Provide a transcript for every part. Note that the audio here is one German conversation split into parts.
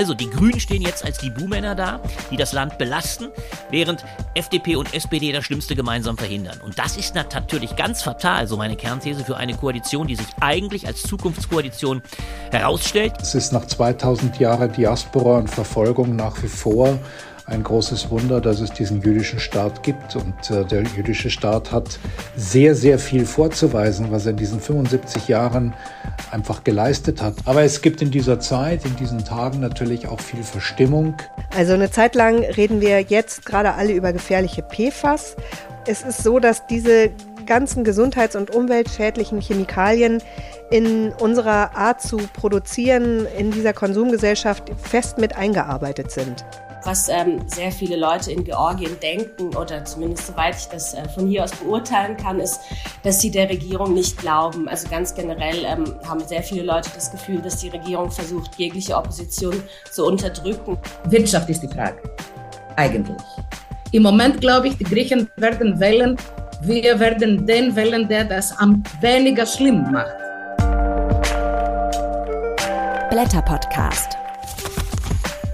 Also die Grünen stehen jetzt als die Buhmänner da, die das Land belasten, während FDP und SPD das Schlimmste gemeinsam verhindern. Und das ist natürlich ganz fatal, so meine Kernthese, für eine Koalition, die sich eigentlich als Zukunftskoalition herausstellt. Es ist nach 2000 Jahren Diaspora und Verfolgung nach wie vor ein großes Wunder, dass es diesen jüdischen Staat gibt. Und äh, der jüdische Staat hat sehr, sehr viel vorzuweisen, was er in diesen 75 Jahren einfach geleistet hat. Aber es gibt in dieser Zeit, in diesen Tagen natürlich auch viel Verstimmung. Also eine Zeit lang reden wir jetzt gerade alle über gefährliche PFAS. Es ist so, dass diese ganzen gesundheits- und umweltschädlichen Chemikalien in unserer Art zu produzieren, in dieser Konsumgesellschaft fest mit eingearbeitet sind was ähm, sehr viele Leute in Georgien denken, oder zumindest soweit ich das äh, von hier aus beurteilen kann, ist, dass sie der Regierung nicht glauben. Also ganz generell ähm, haben sehr viele Leute das Gefühl, dass die Regierung versucht, jegliche Opposition zu unterdrücken. Wirtschaft ist die Frage, eigentlich. Im Moment glaube ich, die Griechen werden wählen, wir werden den wählen, der das am weniger schlimm macht. Blätter Podcast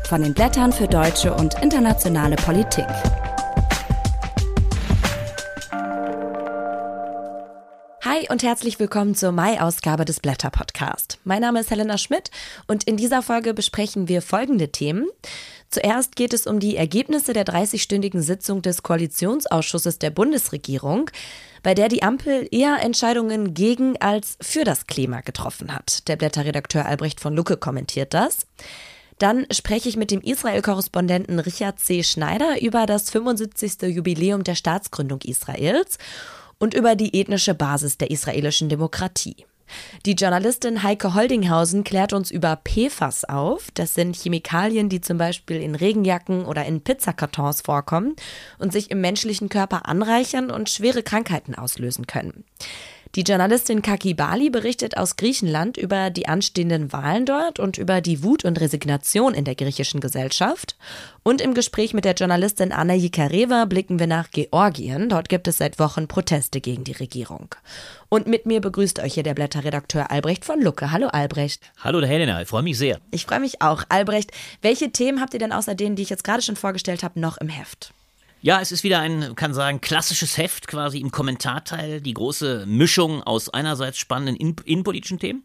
von den Blättern für deutsche und internationale Politik. Hi und herzlich willkommen zur Mai-Ausgabe des Blätter Podcast. Mein Name ist Helena Schmidt und in dieser Folge besprechen wir folgende Themen. Zuerst geht es um die Ergebnisse der 30-stündigen Sitzung des Koalitionsausschusses der Bundesregierung, bei der die Ampel eher Entscheidungen gegen als für das Klima getroffen hat. Der Blätterredakteur Albrecht von Lucke kommentiert das. Dann spreche ich mit dem Israel-Korrespondenten Richard C. Schneider über das 75. Jubiläum der Staatsgründung Israels und über die ethnische Basis der israelischen Demokratie. Die Journalistin Heike Holdinghausen klärt uns über PFAS auf. Das sind Chemikalien, die zum Beispiel in Regenjacken oder in Pizzakartons vorkommen und sich im menschlichen Körper anreichern und schwere Krankheiten auslösen können. Die Journalistin Kaki Bali berichtet aus Griechenland über die anstehenden Wahlen dort und über die Wut und Resignation in der griechischen Gesellschaft. Und im Gespräch mit der Journalistin Anna Jikareva blicken wir nach Georgien. Dort gibt es seit Wochen Proteste gegen die Regierung. Und mit mir begrüßt euch hier der Blätterredakteur Albrecht von Lucke. Hallo Albrecht. Hallo der Helena, ich freue mich sehr. Ich freue mich auch. Albrecht, welche Themen habt ihr denn außer denen, die ich jetzt gerade schon vorgestellt habe, noch im Heft? Ja, es ist wieder ein, kann sagen, klassisches Heft quasi im Kommentarteil. Die große Mischung aus einerseits spannenden innenpolitischen Themen.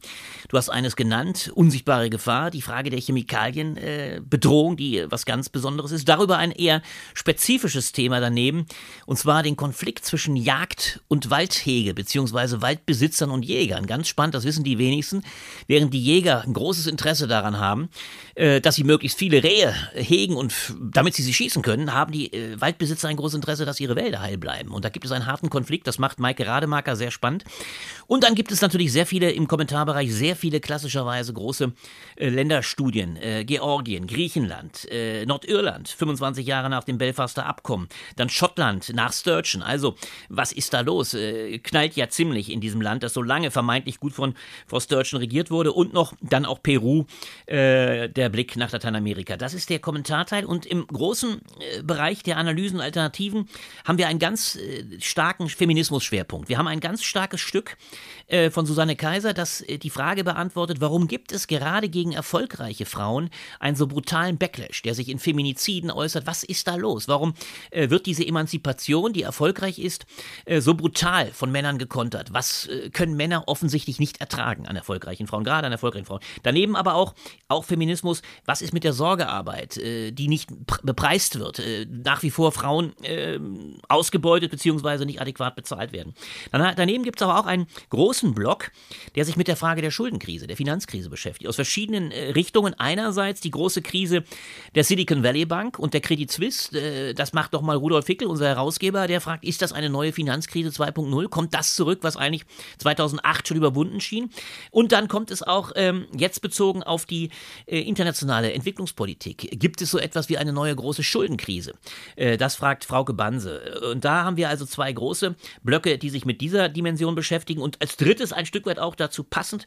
Du hast eines genannt, unsichtbare Gefahr, die Frage der Chemikalienbedrohung, äh, die was ganz Besonderes ist. Darüber ein eher spezifisches Thema daneben, und zwar den Konflikt zwischen Jagd und Waldhege, beziehungsweise Waldbesitzern und Jägern. Ganz spannend, das wissen die wenigsten. Während die Jäger ein großes Interesse daran haben, äh, dass sie möglichst viele Rehe hegen und damit sie sie schießen können, haben die äh, Waldbesitzer Waldbesitzer ein großes Interesse, dass ihre Wälder heil bleiben. Und da gibt es einen harten Konflikt, das macht Maike Rademacher sehr spannend. Und dann gibt es natürlich sehr viele im Kommentarbereich, sehr viele klassischerweise große äh, Länderstudien. Äh, Georgien, Griechenland, äh, Nordirland, 25 Jahre nach dem Belfaster Abkommen. Dann Schottland nach Sturgeon. Also, was ist da los? Äh, knallt ja ziemlich in diesem Land, das so lange vermeintlich gut von Frau Sturgeon regiert wurde. Und noch dann auch Peru, äh, der Blick nach Lateinamerika. Das ist der Kommentarteil. Und im großen äh, Bereich der Analysen Alternativen haben wir einen ganz äh, starken Feminismus-Schwerpunkt. Wir haben ein ganz starkes Stück äh, von Susanne Kaiser, das äh, die Frage beantwortet, warum gibt es gerade gegen erfolgreiche Frauen einen so brutalen Backlash, der sich in Feminiziden äußert? Was ist da los? Warum äh, wird diese Emanzipation, die erfolgreich ist, äh, so brutal von Männern gekontert? Was äh, können Männer offensichtlich nicht ertragen an erfolgreichen Frauen, gerade an erfolgreichen Frauen? Daneben aber auch, auch Feminismus, was ist mit der Sorgearbeit, die nicht bepreist wird? nach wie vor Frauen äh, ausgebeutet bzw. nicht adäquat bezahlt werden. Dann, daneben gibt es aber auch einen großen Block, der sich mit der Frage der Schuldenkrise, der Finanzkrise beschäftigt. Aus verschiedenen äh, Richtungen. Einerseits die große Krise der Silicon Valley Bank und der Credit Suisse. Äh, das macht doch mal Rudolf Hickel, unser Herausgeber, der fragt, ist das eine neue Finanzkrise 2.0? Kommt das zurück, was eigentlich 2008 schon überwunden schien? Und dann kommt es auch ähm, jetzt bezogen auf die äh, internationale Entwicklungspolitik. Gibt es so etwas wie eine neue große Schuldenkrise? Äh, das Das fragt Frauke Banse. Und da haben wir also zwei große Blöcke, die sich mit dieser Dimension beschäftigen. Und als drittes ein Stück weit auch dazu passend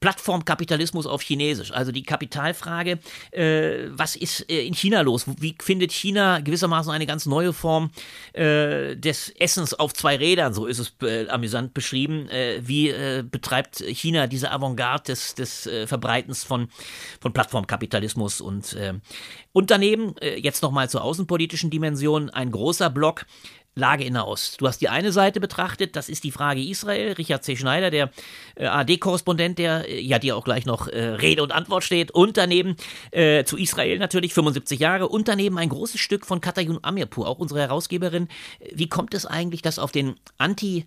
Plattformkapitalismus auf Chinesisch. Also die Kapitalfrage, äh, was ist äh, in China los? Wie findet China gewissermaßen eine ganz neue Form äh, des Essens auf zwei Rädern? So ist es äh, amüsant beschrieben. Äh, wie äh, betreibt China diese Avantgarde des, des Verbreitens von, von Plattformkapitalismus? Und, und daneben, jetzt nochmal zur außenpolitischen Dimension, ein großer Block, Lage in der Ost. Du hast die eine Seite betrachtet, das ist die Frage Israel. Richard C. Schneider, der äh, AD-Korrespondent, der äh, ja dir auch gleich noch äh, Rede und Antwort steht. Und daneben äh, zu Israel natürlich 75 Jahre. Und daneben ein großes Stück von Katayun Amirpur, auch unsere Herausgeberin. Wie kommt es eigentlich, dass auf den Anti-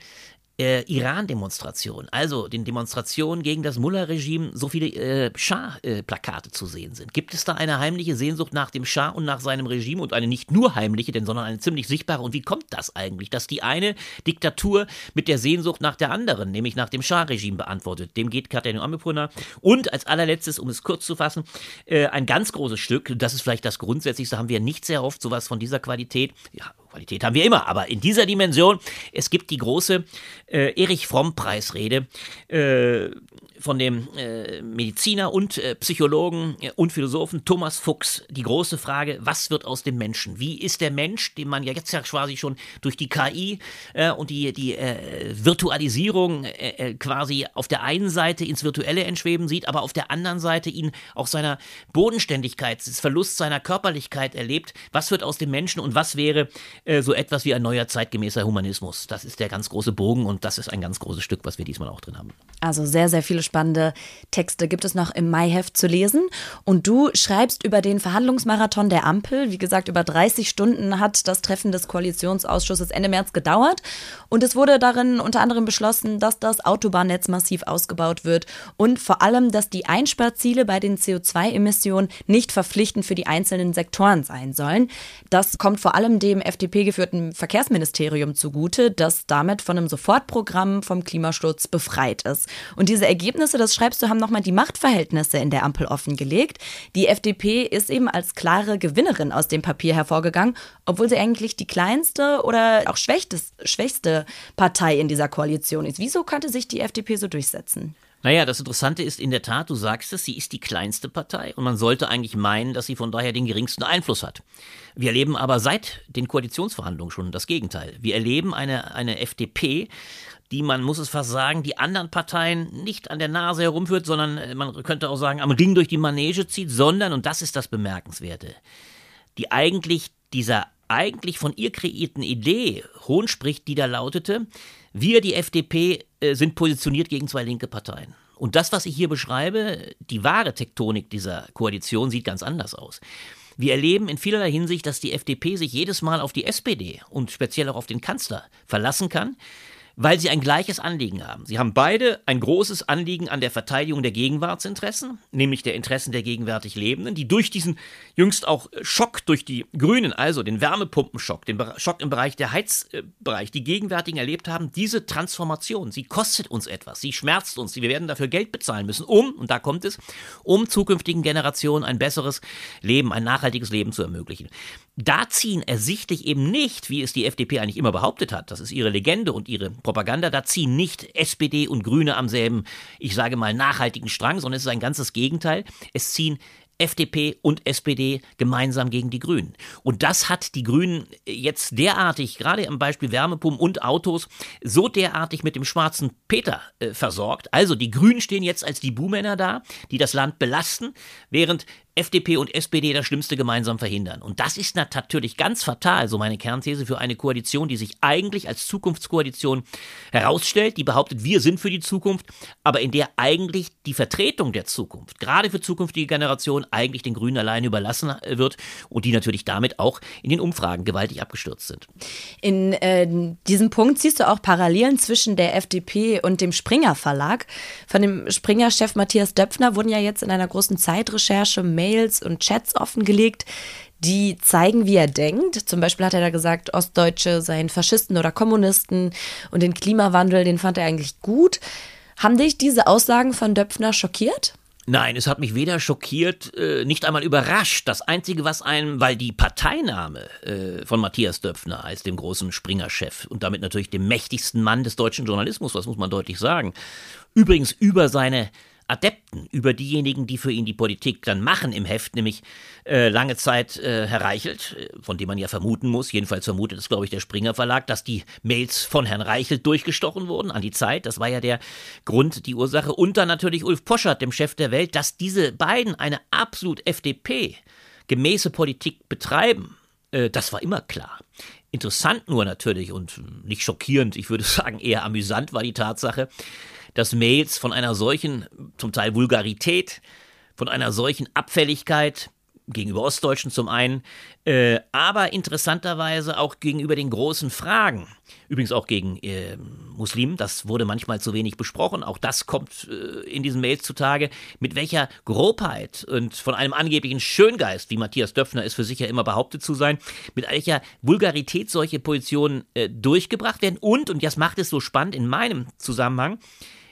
äh, Iran-Demonstrationen, also den Demonstrationen gegen das Mullah-Regime, so viele äh, Schah-Plakate zu sehen sind. Gibt es da eine heimliche Sehnsucht nach dem Schah und nach seinem Regime und eine nicht nur heimliche, denn sondern eine ziemlich sichtbare? Und wie kommt das eigentlich, dass die eine Diktatur mit der Sehnsucht nach der anderen, nämlich nach dem Schah-Regime beantwortet? Dem geht Amipur nach. Und als allerletztes, um es kurz zu fassen, äh, ein ganz großes Stück, das ist vielleicht das Grundsätzlichste, haben wir nicht sehr oft sowas von dieser Qualität. Ja, Qualität haben wir immer, aber in dieser Dimension, es gibt die große äh, Erich Fromm-Preisrede äh, von dem äh, Mediziner und äh, Psychologen äh, und Philosophen Thomas Fuchs die große Frage, was wird aus dem Menschen? Wie ist der Mensch, den man ja jetzt ja quasi schon durch die KI äh, und die, die äh, Virtualisierung äh, quasi auf der einen Seite ins Virtuelle entschweben sieht, aber auf der anderen Seite ihn auch seiner Bodenständigkeit, des Verlust seiner Körperlichkeit erlebt. Was wird aus dem Menschen und was wäre so etwas wie ein neuer zeitgemäßer Humanismus? Das ist der ganz große Bogen und das ist ein ganz großes Stück, was wir diesmal auch drin haben. Also sehr, sehr viele spannende Texte gibt es noch im Maiheft zu lesen. Und du schreibst über den Verhandlungsmarathon der Ampel. Wie gesagt, über 30 Stunden hat das Treffen des Koalitionsausschusses Ende März gedauert. Und es wurde darin unter anderem beschlossen, dass das Autobahnnetz massiv ausgebaut wird und vor allem, dass die Einsparziele bei den CO2-Emissionen nicht verpflichtend für die einzelnen Sektoren sein sollen. Das kommt vor allem dem FDP-geführten Verkehrsministerium zugute, das damit von einem Sofortprogramm vom Klimaschutz befreit ist. Und diese Ergebnisse Ergebnisse, das schreibst du, haben nochmal die Machtverhältnisse in der Ampel offengelegt. Die FDP ist eben als klare Gewinnerin aus dem Papier hervorgegangen, obwohl sie eigentlich die kleinste oder auch schwächste Partei in dieser Koalition ist. Wieso konnte sich die FDP so durchsetzen? Naja, das Interessante ist in der Tat, du sagst es, sie ist die kleinste Partei und man sollte eigentlich meinen, dass sie von daher den geringsten Einfluss hat. Wir erleben aber seit den Koalitionsverhandlungen schon das Gegenteil. Wir erleben eine, eine FDP, die man muss es fast sagen, die anderen Parteien nicht an der Nase herumführt, sondern äh, man könnte auch sagen, am Ring durch die Manege zieht, sondern, und das ist das Bemerkenswerte, die eigentlich dieser eigentlich von ihr kreierten Idee hohn spricht, die da lautete, wir, die FDP, äh, sind positioniert gegen zwei linke Parteien. Und das, was ich hier beschreibe, die wahre Tektonik dieser Koalition sieht ganz anders aus. Wir erleben in vielerlei Hinsicht, dass die FDP sich jedes Mal auf die SPD und speziell auch auf den Kanzler verlassen kann, weil sie ein gleiches Anliegen haben. Sie haben beide ein großes Anliegen an der Verteidigung der Gegenwartsinteressen, nämlich der Interessen der gegenwärtig Lebenden, die durch diesen jüngst auch Schock durch die Grünen, also den Wärmepumpenschock, den Schock im Bereich der Heizbereich, die gegenwärtigen erlebt haben, diese Transformation, sie kostet uns etwas, sie schmerzt uns, wir werden dafür Geld bezahlen müssen, um, und da kommt es, um zukünftigen Generationen ein besseres Leben, ein nachhaltiges Leben zu ermöglichen. Da ziehen ersichtlich eben nicht, wie es die FDP eigentlich immer behauptet hat, das ist ihre Legende und ihre Propaganda, da ziehen nicht SPD und Grüne am selben, ich sage mal, nachhaltigen Strang, sondern es ist ein ganzes Gegenteil. Es ziehen FDP und SPD gemeinsam gegen die Grünen. Und das hat die Grünen jetzt derartig, gerade am Beispiel Wärmepumpen und Autos, so derartig mit dem schwarzen Peter äh, versorgt. Also die Grünen stehen jetzt als die Buhmänner da, die das Land belasten, während FDP und SPD das Schlimmste gemeinsam verhindern. Und das ist natürlich ganz fatal, so meine Kernthese, für eine Koalition, die sich eigentlich als Zukunftskoalition herausstellt, die behauptet, wir sind für die Zukunft, aber in der eigentlich die Vertretung der Zukunft, gerade für zukünftige Generationen, eigentlich den Grünen alleine überlassen wird und die natürlich damit auch in den Umfragen gewaltig abgestürzt sind. In äh, diesem Punkt siehst du auch Parallelen zwischen der FDP und dem Springer Verlag. Von dem Springer-Chef Matthias Döpfner wurden ja jetzt in einer großen Zeitrecherche mehr Mails und Chats offengelegt, die zeigen, wie er denkt. Zum Beispiel hat er da gesagt, Ostdeutsche seien Faschisten oder Kommunisten und den Klimawandel, den fand er eigentlich gut. Haben dich diese Aussagen von Döpfner schockiert? Nein, es hat mich weder schockiert, äh, nicht einmal überrascht. Das Einzige, was einem, weil die Parteinahme äh, von Matthias Döpfner als dem großen Springer-Chef und damit natürlich dem mächtigsten Mann des deutschen Journalismus, das muss man deutlich sagen, übrigens über seine Adepten, über diejenigen, die für ihn die Politik dann machen im Heft, nämlich äh, lange Zeit äh, Herr Reichelt, äh, von dem man ja vermuten muss, jedenfalls vermutet es, glaube ich, der Springer Verlag, dass die Mails von Herrn Reichelt durchgestochen wurden an die Zeit. Das war ja der Grund, die Ursache. Und dann natürlich Ulf Poschert, dem Chef der Welt, dass diese beiden eine absolut FDP-gemäße Politik betreiben. Äh, das war immer klar. Interessant nur natürlich und nicht schockierend, ich würde sagen eher amüsant war die Tatsache, dass Mails von einer solchen, zum Teil Vulgarität, von einer solchen Abfälligkeit gegenüber Ostdeutschen zum einen, äh, aber interessanterweise auch gegenüber den großen Fragen, übrigens auch gegen äh, Muslimen, das wurde manchmal zu wenig besprochen, auch das kommt äh, in diesen Mails zutage, mit welcher Grobheit und von einem angeblichen Schöngeist, wie Matthias Döpfner es für sich ja immer behauptet zu sein, mit welcher Vulgarität solche Positionen äh, durchgebracht werden. Und, und das macht es so spannend in meinem Zusammenhang,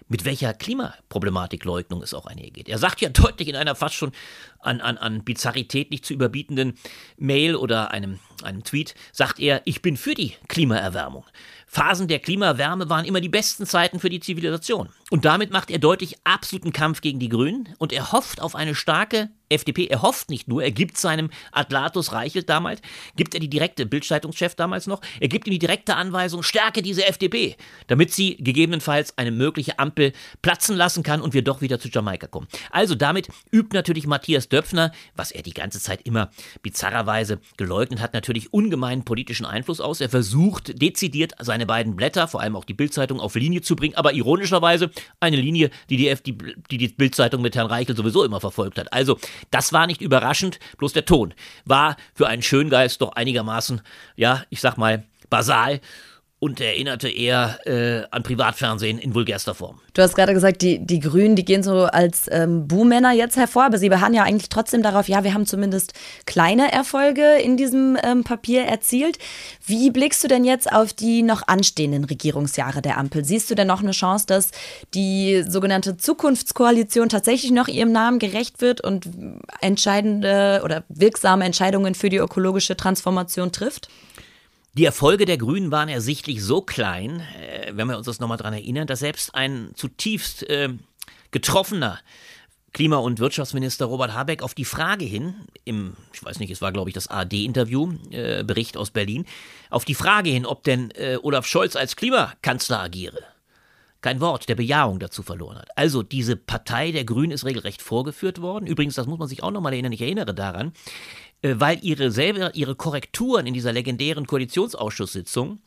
mit welcher Klimaproblematik-Leugnung es auch einhergeht. Er sagt ja deutlich in einer fast schon an, an, an Bizarrität nicht zu überbietenden Mail oder einem, einem Tweet, sagt er, ich bin für die Klimaerwärmung. Phasen der Klimawärme waren immer die besten Zeiten für die Zivilisation. Und damit macht er deutlich absoluten Kampf gegen die Grünen und er hofft auf eine starke FDP. Er hofft nicht nur, er gibt seinem Atlatus Reichelt damals, gibt er die direkte Bildzeitungschef damals noch, er gibt ihm die direkte Anweisung, stärke diese FDP, damit sie gegebenenfalls eine mögliche Ampel platzen lassen kann und wir doch wieder zu Jamaika kommen. Also damit übt natürlich Matthias Döpfner, was er die ganze Zeit immer bizarrerweise geleugnet hat, natürlich ungemeinen politischen Einfluss aus. Er versucht dezidiert seine beiden Blätter, vor allem auch die Bildzeitung, auf Linie zu bringen, aber ironischerweise eine Linie, die die, die, die, die Bildzeitung mit Herrn Reichel sowieso immer verfolgt hat. Also das war nicht überraschend, bloß der Ton war für einen Schöngeist doch einigermaßen, ja, ich sag mal, basal und erinnerte eher äh, an Privatfernsehen in vulgärster Form. Du hast gerade gesagt, die, die Grünen, die gehen so als ähm, Buhmänner jetzt hervor, aber sie beharren ja eigentlich trotzdem darauf, ja, wir haben zumindest kleine Erfolge in diesem ähm, Papier erzielt. Wie blickst du denn jetzt auf die noch anstehenden Regierungsjahre der Ampel? Siehst du denn noch eine Chance, dass die sogenannte Zukunftskoalition tatsächlich noch ihrem Namen gerecht wird und entscheidende oder wirksame Entscheidungen für die ökologische Transformation trifft? Die Erfolge der Grünen waren ersichtlich so klein, äh, wenn wir uns das nochmal dran erinnern, dass selbst ein zutiefst äh, getroffener Klima- und Wirtschaftsminister Robert Habeck auf die Frage hin, im, ich weiß nicht, es war glaube ich das ARD-Interview, äh, Bericht aus Berlin, auf die Frage hin, ob denn äh, Olaf Scholz als Klimakanzler agiere, kein Wort der Bejahung dazu verloren hat. Also diese Partei der Grünen ist regelrecht vorgeführt worden. Übrigens, das muss man sich auch nochmal erinnern, ich erinnere daran, weil ihre selber ihre Korrekturen in dieser legendären Koalitionsausschusssitzung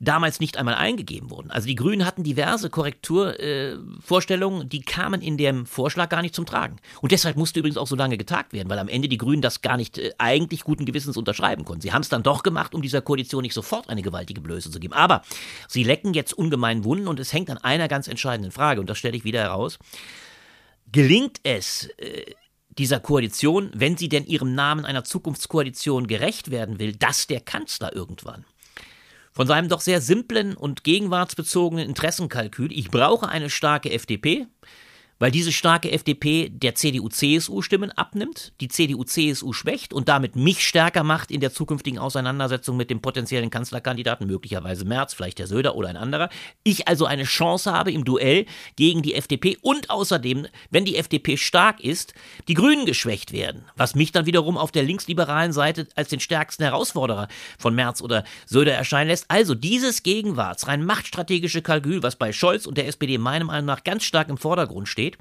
damals nicht einmal eingegeben wurden. Also die Grünen hatten diverse Korrekturvorstellungen, äh, die kamen in dem Vorschlag gar nicht zum Tragen. Und deshalb musste übrigens auch so lange getagt werden, weil am Ende die Grünen das gar nicht äh, eigentlich guten Gewissens unterschreiben konnten. Sie haben es dann doch gemacht, um dieser Koalition nicht sofort eine gewaltige Blöße zu geben. Aber sie lecken jetzt ungemein Wunden und es hängt an einer ganz entscheidenden Frage und das stelle ich wieder heraus. Gelingt es, äh, dieser Koalition, wenn sie denn ihrem Namen einer Zukunftskoalition gerecht werden will, dass der Kanzler irgendwann von seinem doch sehr simplen und gegenwartsbezogenen Interessenkalkül, ich brauche eine starke FDP, weil diese starke FDP der CDU-CSU Stimmen abnimmt, die CDU-CSU schwächt und damit mich stärker macht in der zukünftigen Auseinandersetzung mit dem potenziellen Kanzlerkandidaten, möglicherweise Merz, vielleicht der Söder oder ein anderer. Ich also eine Chance habe im Duell gegen die FDP und außerdem, wenn die FDP stark ist, die Grünen geschwächt werden, was mich dann wiederum auf der linksliberalen Seite als den stärksten Herausforderer von Merz oder Söder erscheinen lässt. Also dieses Gegenwarts, rein machtstrategische Kalkül, was bei Scholz und der SPD meiner Meinung nach ganz stark im Vordergrund steht, steht.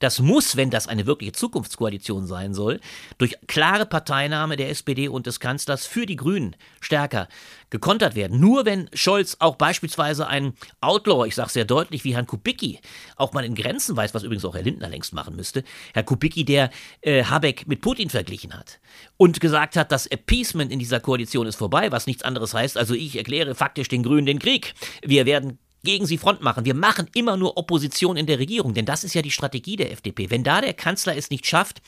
Das muss, wenn das eine wirkliche Zukunftskoalition sein soll, durch klare Parteinahme der SPD und des Kanzlers für die Grünen stärker gekontert werden. Nur wenn Scholz auch beispielsweise einen Outlaw, ich sage sehr deutlich, wie Herrn Kubicki, auch mal in Grenzen weiß, was übrigens auch Herr Lindner längst machen müsste, Herr Kubicki, der äh, Habeck mit Putin verglichen hat und gesagt hat, das Appeasement in dieser Koalition ist vorbei, was nichts anderes heißt, also ich erkläre faktisch den Grünen den Krieg. Wir werden gegen sie Front machen. Wir machen immer nur Opposition in der Regierung, denn das ist ja die Strategie der FDP. Wenn da der Kanzler es nicht schafft,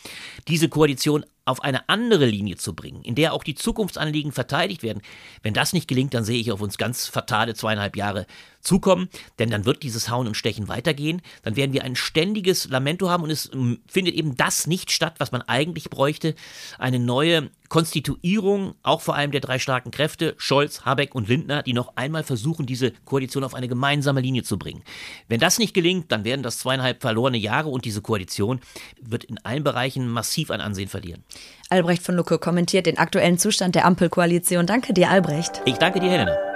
diese Koalition auf eine andere Linie zu bringen, in der auch die Zukunftsanliegen verteidigt werden, wenn das nicht gelingt, dann sehe ich auf uns ganz fatale zweieinhalb Jahre zukommen, denn dann wird dieses Hauen und Stechen weitergehen, dann werden wir ein ständiges Lamento haben und es ähm, findet eben das nicht statt, was man eigentlich bräuchte, eine neue Konstituierung, auch vor allem der drei starken Kräfte, Scholz, Habeck und Lindner, die noch einmal versuchen, diese Koalition auf eine gemeinsame Linie zu bringen. Wenn das nicht gelingt, dann werden das zweieinhalb verlorene Jahre und diese Koalition wird in allen Bereichen massiv an Ansehen verlieren. Albrecht von Lucke kommentiert den aktuellen Zustand der Ampelkoalition. Danke dir, Albrecht. Ich danke dir, Helena.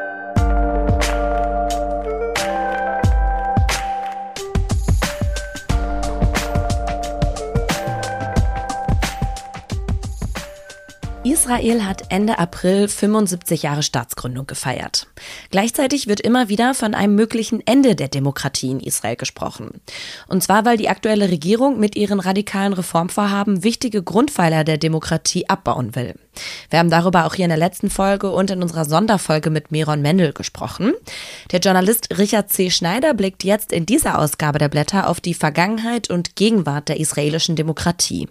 Israel hat Ende April 75 Jahre Staatsgründung gefeiert. Gleichzeitig wird immer wieder von einem möglichen Ende der Demokratie in Israel gesprochen. Und zwar, weil die aktuelle Regierung mit ihren radikalen Reformvorhaben wichtige Grundpfeiler der Demokratie abbauen will. Wir haben darüber auch hier in der letzten Folge und in unserer Sonderfolge mit Miron Mendel gesprochen. Der Journalist Richard C. Schneider blickt jetzt in dieser Ausgabe der Blätter auf die Vergangenheit und Gegenwart der israelischen Demokratie.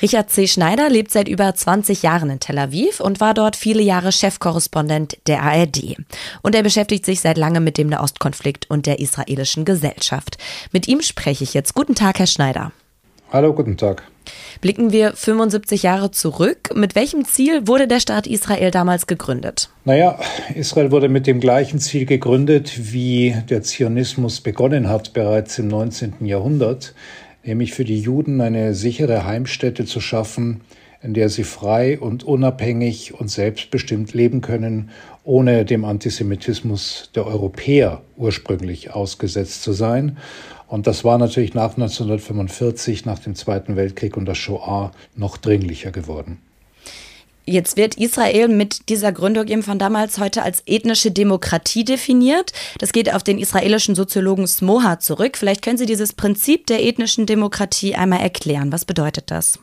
Richard C. Schneider lebt seit über 20 Jahren in Tel Aviv und war dort viele Jahre Chefkorrespondent der ARD. Und er beschäftigt sich seit langem mit dem Nahostkonflikt und der israelischen Gesellschaft. Mit ihm spreche ich jetzt. Guten Tag, Herr Schneider. Hallo, guten Tag. Blicken wir 75 Jahre zurück. Mit welchem Ziel wurde der Staat Israel damals gegründet? Naja, Israel wurde mit dem gleichen Ziel gegründet, wie der Zionismus begonnen hat, bereits im 19. Jahrhundert, nämlich für die Juden eine sichere Heimstätte zu schaffen, in der sie frei und unabhängig und selbstbestimmt leben können, ohne dem Antisemitismus der Europäer ursprünglich ausgesetzt zu sein. Und das war natürlich nach 1945, nach dem Zweiten Weltkrieg und der Shoah noch dringlicher geworden. Jetzt wird Israel mit dieser Gründung eben von damals heute als ethnische Demokratie definiert. Das geht auf den israelischen Soziologen Smoha zurück. Vielleicht können Sie dieses Prinzip der ethnischen Demokratie einmal erklären. Was bedeutet das?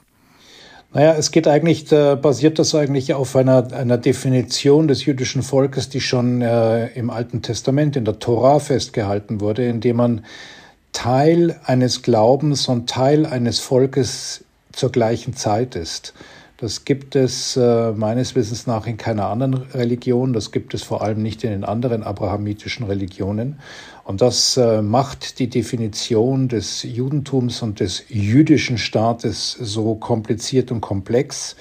Naja, es geht eigentlich, äh, basiert das eigentlich auf einer, einer Definition des jüdischen Volkes, die schon äh, im Alten Testament, in der Tora festgehalten wurde, indem man Teil eines Glaubens und Teil eines Volkes zur gleichen Zeit ist. Das gibt es äh, meines Wissens nach in keiner anderen Religion. Das gibt es vor allem nicht in den anderen abrahamitischen Religionen. Und das äh, macht die Definition des Judentums und des jüdischen Staates so kompliziert und komplex,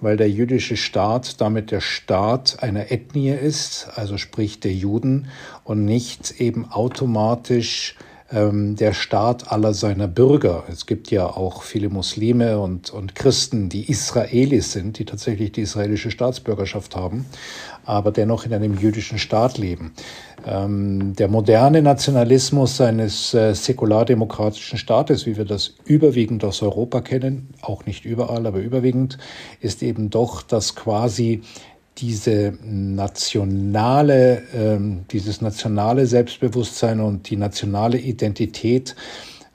weil der jüdische Staat damit der Staat einer Ethnie ist, also sprich der Juden, und nicht eben automatisch ähm, der Staat aller seiner Bürger. Es gibt ja auch viele Muslime und, und Christen, die Israelis sind, die tatsächlich die israelische Staatsbürgerschaft haben, aber dennoch in einem jüdischen Staat leben. Ähm, der moderne Nationalismus eines äh, säkulardemokratischen Staates, wie wir das überwiegend aus Europa kennen, auch nicht überall, aber überwiegend, ist eben doch, dass quasi diese nationale, ähm, dieses nationale Selbstbewusstsein und die nationale Identität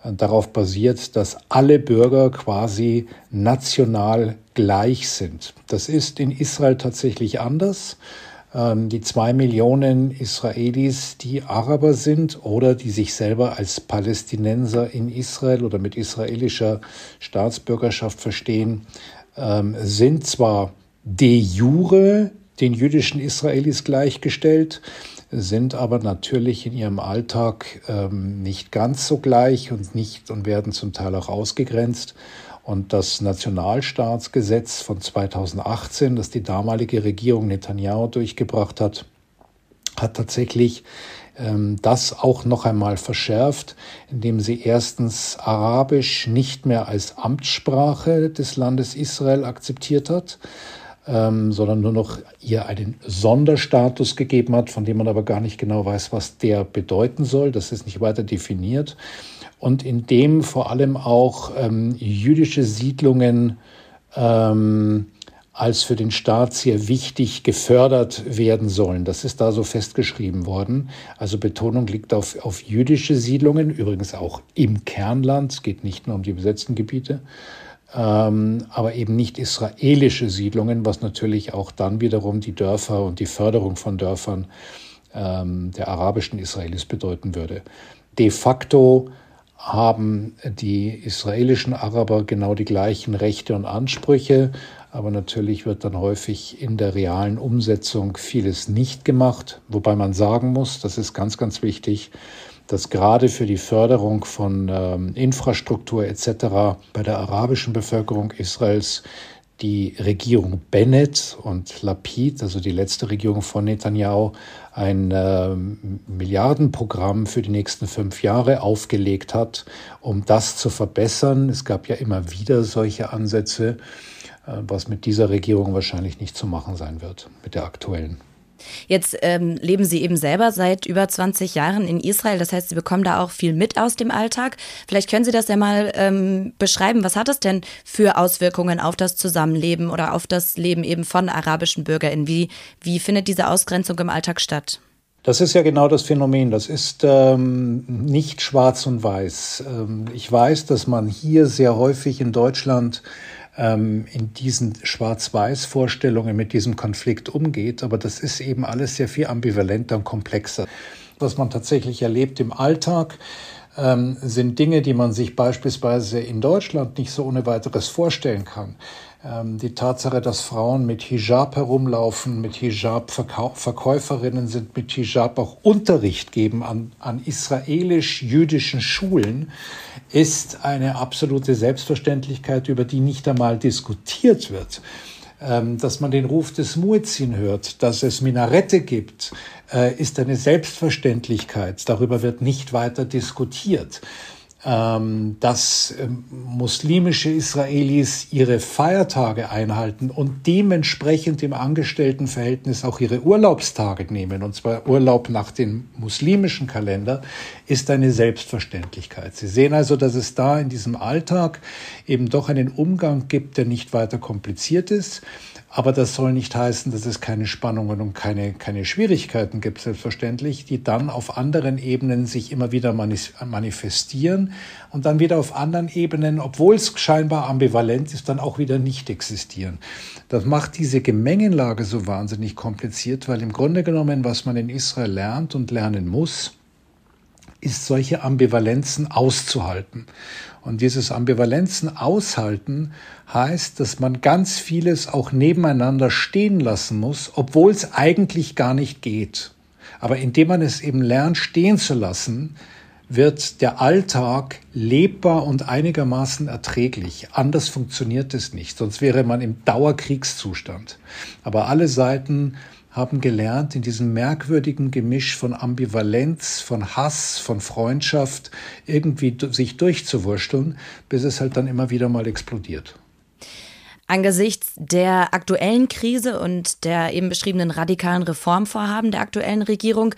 äh, darauf basiert, dass alle Bürger quasi national gleich sind. Das ist in Israel tatsächlich anders. Ähm, die zwei Millionen Israelis, die Araber sind oder die sich selber als Palästinenser in Israel oder mit israelischer Staatsbürgerschaft verstehen, ähm, sind zwar de jure den jüdischen Israelis gleichgestellt, sind aber natürlich in ihrem Alltag ähm, nicht ganz so gleich und nicht und werden zum Teil auch ausgegrenzt. Und das Nationalstaatsgesetz von 2018, das die damalige Regierung Netanyahu durchgebracht hat, hat tatsächlich ähm, das auch noch einmal verschärft, indem sie erstens Arabisch nicht mehr als Amtssprache des Landes Israel akzeptiert hat, ähm, sondern nur noch ihr einen Sonderstatus gegeben hat, von dem man aber gar nicht genau weiß, was der bedeuten soll. Das ist nicht weiter definiert. Und in dem vor allem auch ähm, jüdische Siedlungen ähm, als für den Staat sehr wichtig gefördert werden sollen. Das ist da so festgeschrieben worden. Also Betonung liegt auf, auf jüdische Siedlungen, übrigens auch im Kernland. Es geht nicht nur um die besetzten Gebiete, aber eben nicht israelische Siedlungen, was natürlich auch dann wiederum die Dörfer und die Förderung von Dörfern ähm, der arabischen Israelis bedeuten würde. De facto haben die israelischen Araber genau die gleichen Rechte und Ansprüche, aber natürlich wird dann häufig in der realen Umsetzung vieles nicht gemacht, wobei man sagen muss, das ist ganz, ganz wichtig, dass gerade für die Förderung von ähm, Infrastruktur etc. bei der arabischen Bevölkerung Israels die Regierung Bennett und Lapid, also die letzte Regierung von Netanyahu, ein äh, Milliardenprogramm für die nächsten fünf Jahre aufgelegt hat, um das zu verbessern. Es gab ja immer wieder solche Ansätze, äh, was mit dieser Regierung wahrscheinlich nicht zu machen sein wird, mit der aktuellen. Jetzt ähm, leben Sie eben selber seit über 20 Jahren in Israel. Das heißt, Sie bekommen da auch viel mit aus dem Alltag. Vielleicht können Sie das ja mal ähm, beschreiben. Was hat das denn für Auswirkungen auf das Zusammenleben oder auf das Leben eben von arabischen BürgerInnen? Wie, wie findet diese Ausgrenzung im Alltag statt? Das ist ja genau das Phänomen. Das ist ähm, nicht schwarz und weiß. Ähm, ich weiß, dass man hier sehr häufig in Deutschland ähm, in diesen Schwarz-Weiß-Vorstellungen mit diesem Konflikt umgeht. Aber das ist eben alles sehr viel ambivalenter und komplexer. Was man tatsächlich erlebt im Alltag, ähm, sind Dinge, die man sich beispielsweise in Deutschland nicht so ohne weiteres vorstellen kann. Ähm, die Tatsache, dass Frauen mit Hijab herumlaufen, mit Hijab Verkäuferinnen sind, mit Hijab auch Unterricht geben an, an israelisch-jüdischen Schulen, ist eine absolute Selbstverständlichkeit, über die nicht einmal diskutiert wird. Ähm, dass man den Ruf des Muezzin hört, dass es Minarette gibt, äh, ist eine Selbstverständlichkeit. Darüber wird nicht weiter diskutiert. Ähm, dass ähm, muslimische Israelis ihre Feiertage einhalten und dementsprechend im Angestelltenverhältnis auch ihre Urlaubstage nehmen, und zwar Urlaub nach dem muslimischen Kalender, ist eine Selbstverständlichkeit. Sie sehen also, dass es da in diesem Alltag eben doch einen Umgang gibt, der nicht weiter kompliziert ist aber das soll nicht heißen, dass es keine Spannungen und keine, keine Schwierigkeiten gibt, selbstverständlich, die dann auf anderen Ebenen sich immer wieder manifestieren und dann wieder auf anderen Ebenen, obwohl es scheinbar ambivalent ist, dann auch wieder nicht existieren. Das macht diese Gemengenlage so wahnsinnig kompliziert, weil im Grunde genommen, was man in Israel lernt und lernen muss, ist solche Ambivalenzen auszuhalten. Und dieses Ambivalenzen aushalten heißt, dass man ganz vieles auch nebeneinander stehen lassen muss, obwohl es eigentlich gar nicht geht. Aber indem man es eben lernt, stehen zu lassen, wird der Alltag lebbar und einigermaßen erträglich. Anders funktioniert es nicht, sonst wäre man im Dauerkriegszustand. Aber alle Seiten haben gelernt, in diesem merkwürdigen Gemisch von Ambivalenz, von Hass, von Freundschaft irgendwie sich durchzuwursteln, bis es halt dann immer wieder mal explodiert. Angesichts der aktuellen Krise und der eben beschriebenen radikalen Reformvorhaben der aktuellen Regierung,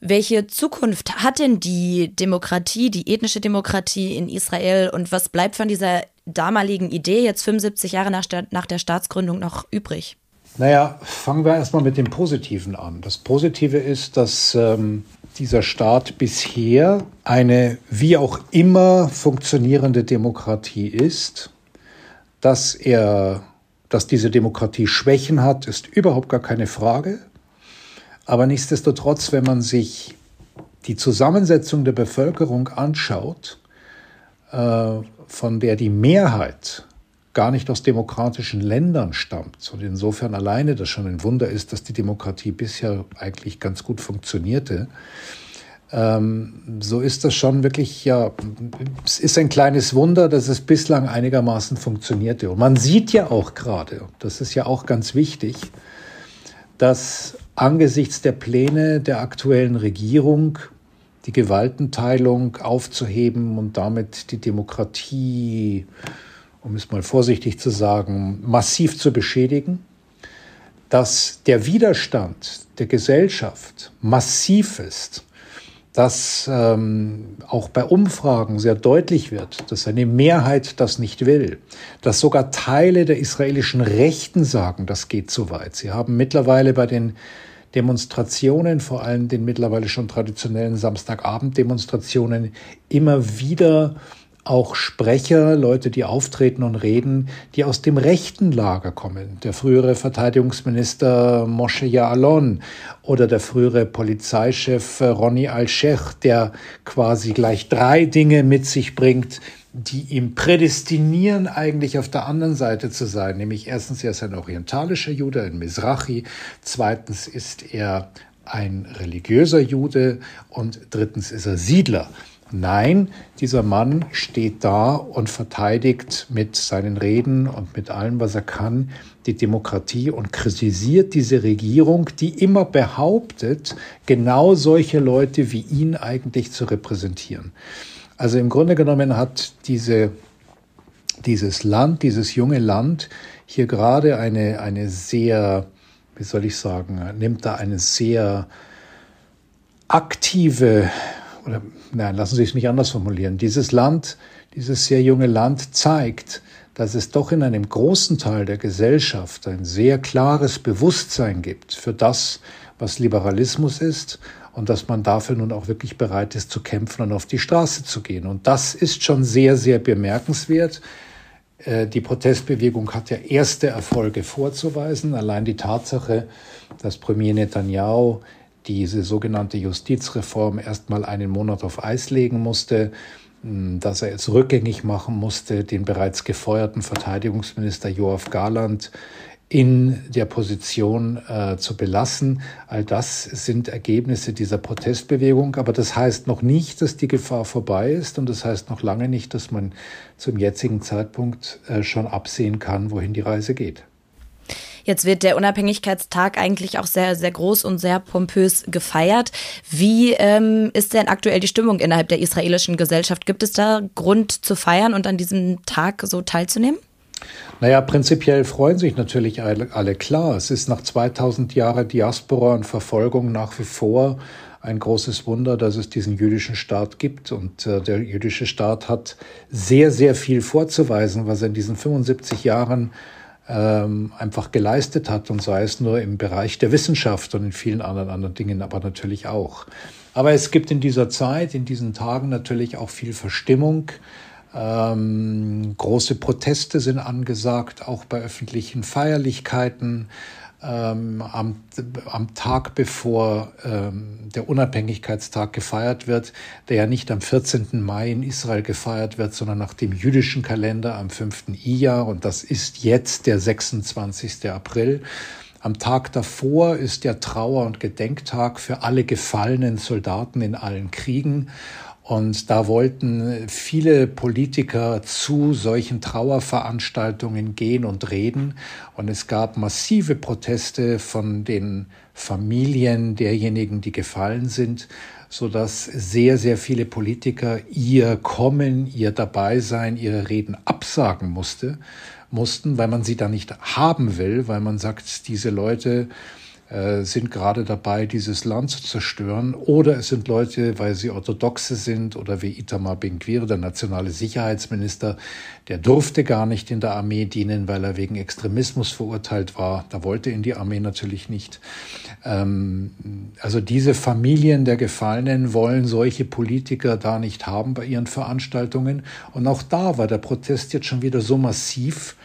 welche Zukunft hat denn die Demokratie, die ethnische Demokratie in Israel und was bleibt von dieser damaligen Idee jetzt 75 Jahre nach, nach der Staatsgründung noch übrig? Naja, fangen wir erstmal mit dem Positiven an. Das Positive ist, dass ähm, dieser Staat bisher eine wie auch immer funktionierende Demokratie ist. Dass er, dass diese Demokratie Schwächen hat, ist überhaupt gar keine Frage. Aber nichtsdestotrotz, wenn man sich die Zusammensetzung der Bevölkerung anschaut, äh, von der die Mehrheit gar nicht aus demokratischen Ländern stammt. Und insofern alleine das schon ein Wunder ist, dass die Demokratie bisher eigentlich ganz gut funktionierte. Ähm, so ist das schon wirklich, ja, es ist ein kleines Wunder, dass es bislang einigermaßen funktionierte. Und man sieht ja auch gerade, das ist ja auch ganz wichtig, dass angesichts der Pläne der aktuellen Regierung die Gewaltenteilung aufzuheben und damit die Demokratie um es mal vorsichtig zu sagen, massiv zu beschädigen, dass der Widerstand der Gesellschaft massiv ist, dass ähm, auch bei Umfragen sehr deutlich wird, dass eine Mehrheit das nicht will, dass sogar Teile der israelischen Rechten sagen, das geht zu weit. Sie haben mittlerweile bei den Demonstrationen, vor allem den mittlerweile schon traditionellen Samstagabend-Demonstrationen, immer wieder auch Sprecher, Leute, die auftreten und reden, die aus dem rechten Lager kommen. Der frühere Verteidigungsminister Moshe Ya'alon oder der frühere Polizeichef Ronny Al-Sheikh, der quasi gleich drei Dinge mit sich bringt, die ihm prädestinieren, eigentlich auf der anderen Seite zu sein. Nämlich erstens, er ist ein orientalischer Jude, ein Mizrachi. Zweitens ist er ein religiöser Jude. Und drittens ist er Siedler. Nein, dieser Mann steht da und verteidigt mit seinen Reden und mit allem, was er kann, die Demokratie und kritisiert diese Regierung, die immer behauptet, genau solche Leute wie ihn eigentlich zu repräsentieren. Also im Grunde genommen hat diese, dieses Land, dieses junge Land hier gerade eine, eine sehr, wie soll ich sagen, nimmt da eine sehr aktive, oder nein, lassen Sie es mich anders formulieren. Dieses Land, dieses sehr junge Land zeigt, dass es doch in einem großen Teil der Gesellschaft ein sehr klares Bewusstsein gibt für das, was Liberalismus ist und dass man dafür nun auch wirklich bereit ist zu kämpfen und auf die Straße zu gehen. Und das ist schon sehr, sehr bemerkenswert. Äh, die Protestbewegung hat ja erste Erfolge vorzuweisen. Allein die Tatsache, dass Premier Netanyahu diese sogenannte Justizreform erstmal einen Monat auf Eis legen musste, dass er es rückgängig machen musste, den bereits gefeuerten Verteidigungsminister Joachim Garland in der Position äh, zu belassen. All das sind Ergebnisse dieser Protestbewegung, aber das heißt noch nicht, dass die Gefahr vorbei ist und das heißt noch lange nicht, dass man zum jetzigen Zeitpunkt äh, schon absehen kann, wohin die Reise geht. Jetzt wird der Unabhängigkeitstag eigentlich auch sehr, sehr groß und sehr pompös gefeiert. Wie ähm, ist denn aktuell die Stimmung innerhalb der israelischen Gesellschaft? Gibt es da Grund zu feiern und an diesem Tag so teilzunehmen? Naja, prinzipiell freuen sich natürlich alle, alle klar. Es ist nach 2000 Jahren Diaspora und Verfolgung nach wie vor ein großes Wunder, dass es diesen jüdischen Staat gibt. Und äh, der jüdische Staat hat sehr, sehr viel vorzuweisen, was er in diesen 75 Jahren ähm, einfach geleistet hat. Und sei es nur im Bereich der Wissenschaft und in vielen anderen, anderen Dingen, aber natürlich auch. Aber es gibt in dieser Zeit, in diesen Tagen natürlich auch viel Verstimmung. Ähm, große Proteste sind angesagt, auch bei öffentlichen Feierlichkeiten. Ähm, am, am, Tag bevor ähm, der Unabhängigkeitstag gefeiert wird, der ja nicht am 14. Mai in Israel gefeiert wird, sondern nach dem jüdischen Kalender am 5. Iyar und das ist jetzt der 26. April. Am Tag davor ist der Trauer- und Gedenktag für alle gefallenen Soldaten in allen Kriegen. Und da wollten viele Politiker zu solchen Trauerveranstaltungen gehen und reden. Und es gab massive Proteste von den Familien derjenigen, die gefallen sind, so dass sehr, sehr viele Politiker ihr Kommen, ihr Dabeisein, ihre Reden absagen musste, mussten, weil man sie da nicht haben will, weil man sagt, diese Leute sind gerade dabei, dieses Land zu zerstören. Oder es sind Leute, weil sie Orthodoxe sind oder wie Itamar Ben-Gvir, der nationale Sicherheitsminister, der durfte gar nicht in der Armee dienen, weil er wegen Extremismus verurteilt war. Da wollte in die Armee natürlich nicht. Ähm, also diese Familien der Gefallenen wollen solche Politiker da nicht haben bei ihren Veranstaltungen. Und auch da war der Protest jetzt schon wieder so massiv,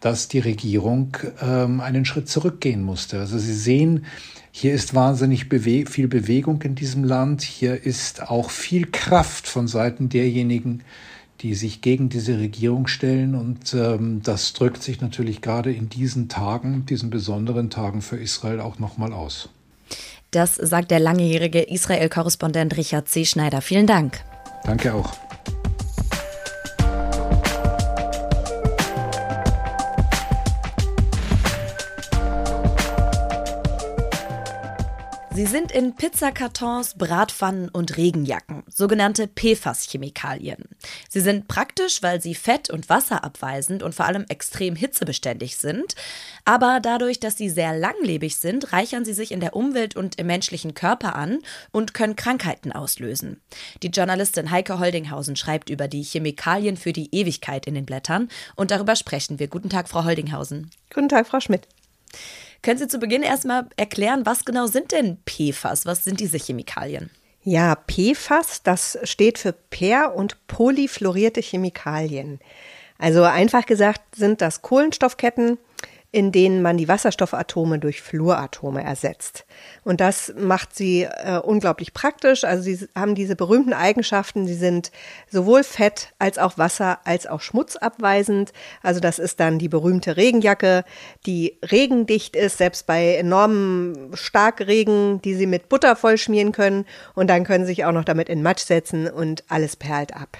dass die Regierung ähm, einen Schritt zurückgehen musste. Also Sie sehen, hier ist wahnsinnig bewe viel Bewegung in diesem Land. Hier ist auch viel Kraft von Seiten derjenigen, die sich gegen diese Regierung stellen. Und ähm, das drückt sich natürlich gerade in diesen Tagen, diesen besonderen Tagen für Israel auch nochmal aus. Das sagt der langjährige Israel-Korrespondent Richard C. Schneider. Vielen Dank. Danke auch. Sie sind in Pizzakartons, Bratpfannen und Regenjacken, sogenannte PFAS-Chemikalien. Sie sind praktisch, weil sie fett- und wasserabweisend und vor allem extrem hitzebeständig sind. Aber dadurch, dass sie sehr langlebig sind, reichern sie sich in der Umwelt und im menschlichen Körper an und können Krankheiten auslösen. Die Journalistin Heike Holdinghausen schreibt über die Chemikalien für die Ewigkeit in den Blättern und darüber sprechen wir. Guten Tag, Frau Holdinghausen. Guten Tag, Frau Schmidt. Können Sie zu Beginn erstmal erklären, was genau sind denn PFAS? Was sind diese Chemikalien? Ja, PFAS, das steht für per- und polyfluorierte Chemikalien. Also einfach gesagt sind das Kohlenstoffketten, in denen man die Wasserstoffatome durch Fluoratome ersetzt. Und das macht sie äh, unglaublich praktisch. Also sie haben diese berühmten Eigenschaften, sie sind sowohl Fett als auch Wasser als auch schmutzabweisend. Also das ist dann die berühmte Regenjacke, die regendicht ist, selbst bei enormen Starkregen, die sie mit Butter vollschmieren können. Und dann können sie sich auch noch damit in Matsch setzen und alles perlt ab.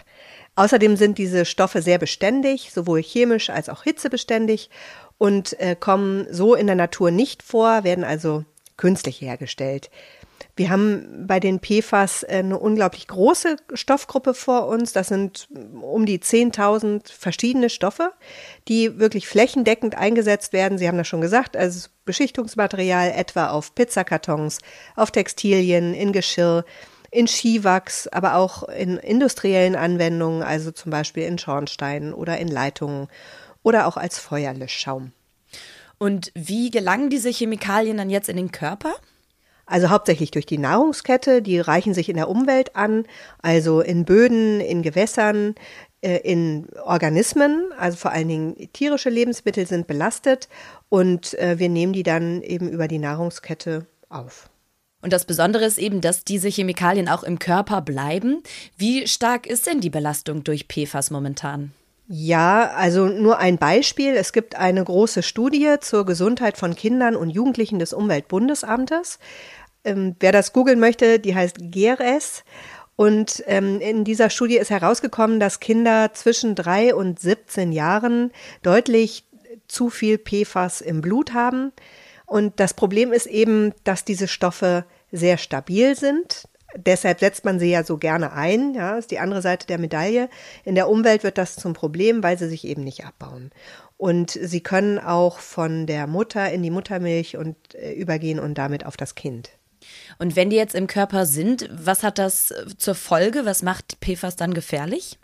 Außerdem sind diese Stoffe sehr beständig, sowohl chemisch als auch hitzebeständig und äh, kommen so in der Natur nicht vor, werden also künstlich hergestellt. Wir haben bei den PFAS äh, eine unglaublich große Stoffgruppe vor uns. Das sind um die 10.000 verschiedene Stoffe, die wirklich flächendeckend eingesetzt werden. Sie haben das schon gesagt, als Beschichtungsmaterial etwa auf Pizzakartons, auf Textilien, in Geschirr, in Skiwachs, aber auch in industriellen Anwendungen, also zum Beispiel in Schornsteinen oder in Leitungen oder auch als Feuerlöschschaum. Und wie gelangen diese Chemikalien dann jetzt in den Körper? Also hauptsächlich durch die Nahrungskette, die reichen sich in der Umwelt an, also in Böden, in Gewässern, äh, in Organismen, also vor allen Dingen tierische Lebensmittel sind belastet und äh, wir nehmen die dann eben über die Nahrungskette auf. Und das Besondere ist eben, dass diese Chemikalien auch im Körper bleiben. Wie stark ist denn die Belastung durch PFAS momentan? Ja, also nur ein Beispiel. Es gibt eine große Studie zur Gesundheit von Kindern und Jugendlichen des Umweltbundesamtes. Ähm, wer das googeln möchte, die heißt GRS. Und ähm, in dieser Studie ist herausgekommen, dass Kinder zwischen drei und 17 Jahren deutlich zu viel PFAS im Blut haben. Und das Problem ist eben, dass diese Stoffe sehr stabil sind. Deshalb setzt man sie ja so gerne ein, ja, ist die andere Seite der Medaille. In der Umwelt wird das zum Problem, weil sie sich eben nicht abbauen. Und sie können auch von der Mutter in die Muttermilch und äh, übergehen und damit auf das Kind. Und wenn die jetzt im Körper sind, was hat das zur Folge? Was macht PFAS dann gefährlich?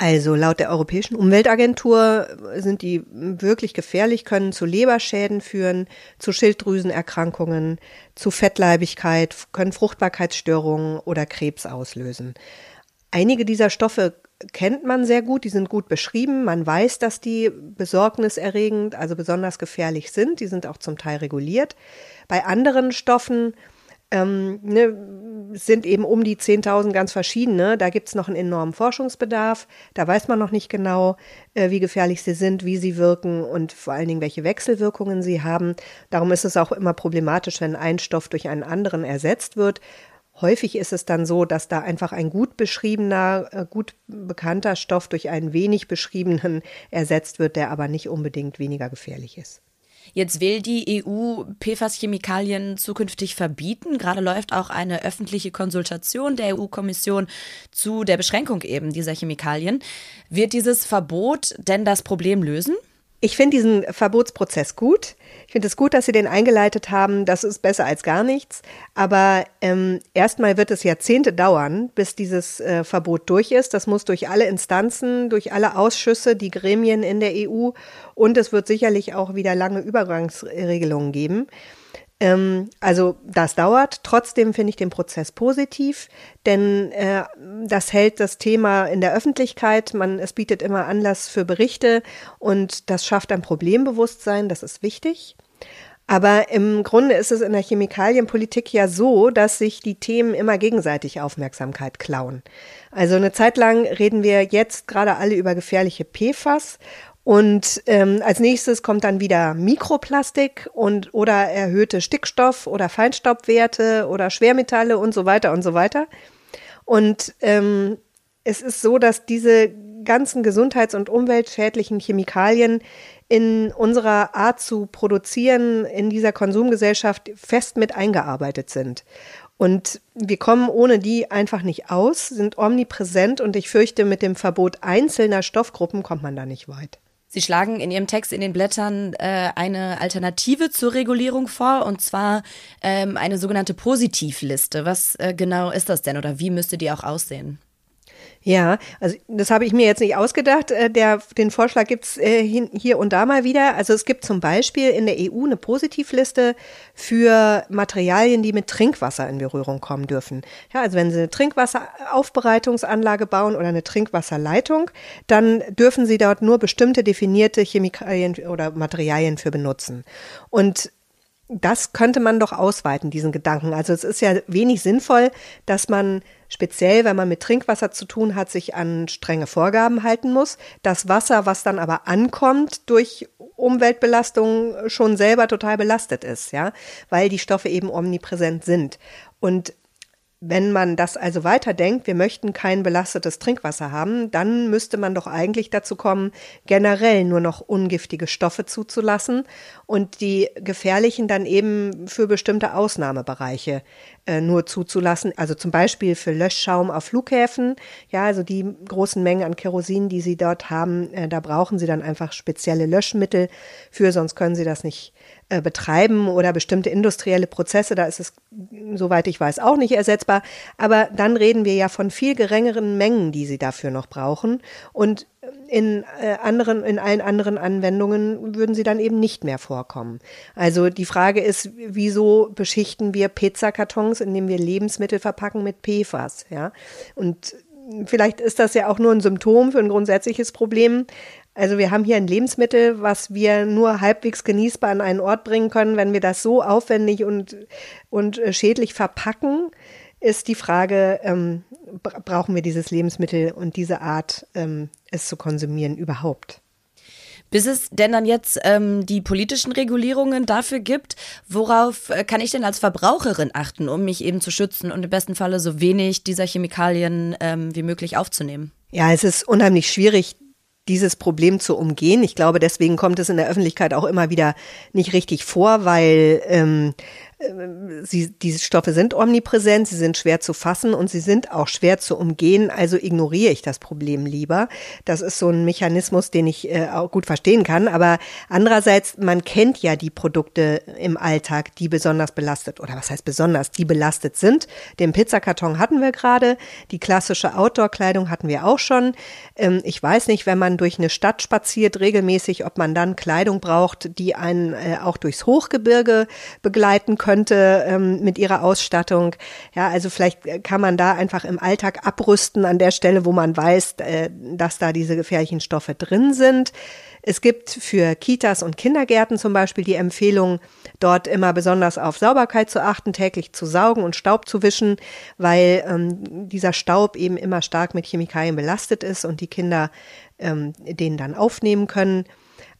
Also laut der Europäischen Umweltagentur sind die wirklich gefährlich, können zu Leberschäden führen, zu Schilddrüsenerkrankungen, zu Fettleibigkeit, können Fruchtbarkeitsstörungen oder Krebs auslösen. Einige dieser Stoffe kennt man sehr gut, die sind gut beschrieben. Man weiß, dass die besorgniserregend, also besonders gefährlich sind. Die sind auch zum Teil reguliert. Bei anderen Stoffen ähm, ne, sind eben um die 10.000 ganz verschiedene. Da gibt's noch einen enormen Forschungsbedarf. Da weiß man noch nicht genau, äh, wie gefährlich sie sind, wie sie wirken und vor allen Dingen, welche Wechselwirkungen sie haben. Darum ist es auch immer problematisch, wenn ein Stoff durch einen anderen ersetzt wird. Häufig ist es dann so, dass da einfach ein gut beschriebener, äh, gut bekannter Stoff durch einen wenig beschriebenen ersetzt wird, der aber nicht unbedingt weniger gefährlich ist. Jetzt will die EU PFAS-Chemikalien zukünftig verbieten. Gerade läuft auch eine öffentliche Konsultation der EU-Kommission zu der Beschränkung eben dieser Chemikalien. Wird dieses Verbot denn das Problem lösen? Ich finde diesen Verbotsprozess gut. Ich finde es gut, dass Sie den eingeleitet haben. Das ist besser als gar nichts. Aber ähm, erstmal wird es Jahrzehnte dauern, bis dieses äh, Verbot durch ist. Das muss durch alle Instanzen, durch alle Ausschüsse, die Gremien in der EU. Und es wird sicherlich auch wieder lange Übergangsregelungen geben. Ähm, also das dauert. Trotzdem finde ich den Prozess positiv, denn äh, das hält das Thema in der Öffentlichkeit. Man, es bietet immer Anlass für Berichte und das schafft ein Problembewusstsein. Das ist wichtig. Aber im Grunde ist es in der Chemikalienpolitik ja so, dass sich die Themen immer gegenseitig Aufmerksamkeit klauen. Also eine Zeit lang reden wir jetzt gerade alle über gefährliche PFAS und ähm, als nächstes kommt dann wieder Mikroplastik und oder erhöhte Stickstoff- oder Feinstaubwerte oder Schwermetalle und so weiter und so weiter. Und ähm, es ist so, dass diese ganzen gesundheits- und umweltschädlichen Chemikalien in unserer Art zu produzieren, in dieser Konsumgesellschaft fest mit eingearbeitet sind. Und wir kommen ohne die einfach nicht aus, sind omnipräsent und ich fürchte, mit dem Verbot einzelner Stoffgruppen kommt man da nicht weit. Sie schlagen in Ihrem Text in den Blättern äh, eine Alternative zur Regulierung vor, und zwar ähm, eine sogenannte Positivliste. Was äh, genau ist das denn oder wie müsste die auch aussehen? Ja, also das habe ich mir jetzt nicht ausgedacht. Äh, der, den Vorschlag gibt's äh, hier und da mal wieder. Also es gibt zum Beispiel in der EU eine Positivliste für Materialien, die mit Trinkwasser in Berührung kommen dürfen. Ja, also wenn Sie eine Trinkwasseraufbereitungsanlage bauen oder eine Trinkwasserleitung, dann dürfen Sie dort nur bestimmte definierte Chemikalien oder Materialien für benutzen. Und das könnte man doch ausweiten, diesen Gedanken. Also es ist ja wenig sinnvoll, dass man speziell, wenn man mit Trinkwasser zu tun hat, sich an strenge Vorgaben halten muss. Das Wasser, was dann aber ankommt durch Umweltbelastung, schon selber total belastet ist, ja, weil die Stoffe eben omnipräsent sind. Und wenn man das also weiterdenkt, wir möchten kein belastetes Trinkwasser haben, dann müsste man doch eigentlich dazu kommen, generell nur noch ungiftige Stoffe zuzulassen und die gefährlichen dann eben für bestimmte Ausnahmebereiche äh, nur zuzulassen. Also zum Beispiel für Löschschaum auf Flughäfen. Ja, also die großen Mengen an Kerosin, die sie dort haben, äh, da brauchen sie dann einfach spezielle Löschmittel für, sonst können sie das nicht äh, betreiben oder bestimmte industrielle Prozesse, da ist es, soweit ich weiß, auch nicht ersetzbar. Aber dann reden wir ja von viel geringeren Mengen, die sie dafür noch brauchen. Und in äh, anderen, in allen anderen Anwendungen würden sie dann eben nicht mehr vorkommen. Also die Frage ist, wieso beschichten wir Pizzakartons, indem wir Lebensmittel verpacken mit PFAS, ja? Und vielleicht ist das ja auch nur ein Symptom für ein grundsätzliches Problem. Also wir haben hier ein Lebensmittel, was wir nur halbwegs genießbar an einen Ort bringen können. Wenn wir das so aufwendig und, und äh, schädlich verpacken, ist die Frage, ähm, brauchen wir dieses Lebensmittel und diese Art, ähm, es zu konsumieren überhaupt? Bis es denn dann jetzt ähm, die politischen Regulierungen dafür gibt, worauf äh, kann ich denn als Verbraucherin achten, um mich eben zu schützen und im besten Falle so wenig dieser Chemikalien ähm, wie möglich aufzunehmen? Ja, es ist unheimlich schwierig, dieses Problem zu umgehen. Ich glaube, deswegen kommt es in der Öffentlichkeit auch immer wieder nicht richtig vor, weil ähm, Sie, diese Stoffe sind omnipräsent, sie sind schwer zu fassen und sie sind auch schwer zu umgehen, also ignoriere ich das Problem lieber. Das ist so ein Mechanismus, den ich äh, auch gut verstehen kann. Aber andererseits, man kennt ja die Produkte im Alltag, die besonders belastet, oder was heißt besonders, die belastet sind. Den Pizzakarton hatten wir gerade, die klassische Outdoor-Kleidung hatten wir auch schon. Ähm, ich weiß nicht, wenn man durch eine Stadt spaziert regelmäßig, ob man dann Kleidung braucht, die einen äh, auch durchs Hochgebirge begleiten können könnte ähm, mit ihrer Ausstattung. Ja, also vielleicht kann man da einfach im Alltag abrüsten an der Stelle, wo man weiß, äh, dass da diese gefährlichen Stoffe drin sind. Es gibt für Kitas und Kindergärten zum Beispiel die Empfehlung, dort immer besonders auf Sauberkeit zu achten, täglich zu saugen und Staub zu wischen, weil ähm, dieser Staub eben immer stark mit Chemikalien belastet ist und die Kinder ähm, den dann aufnehmen können.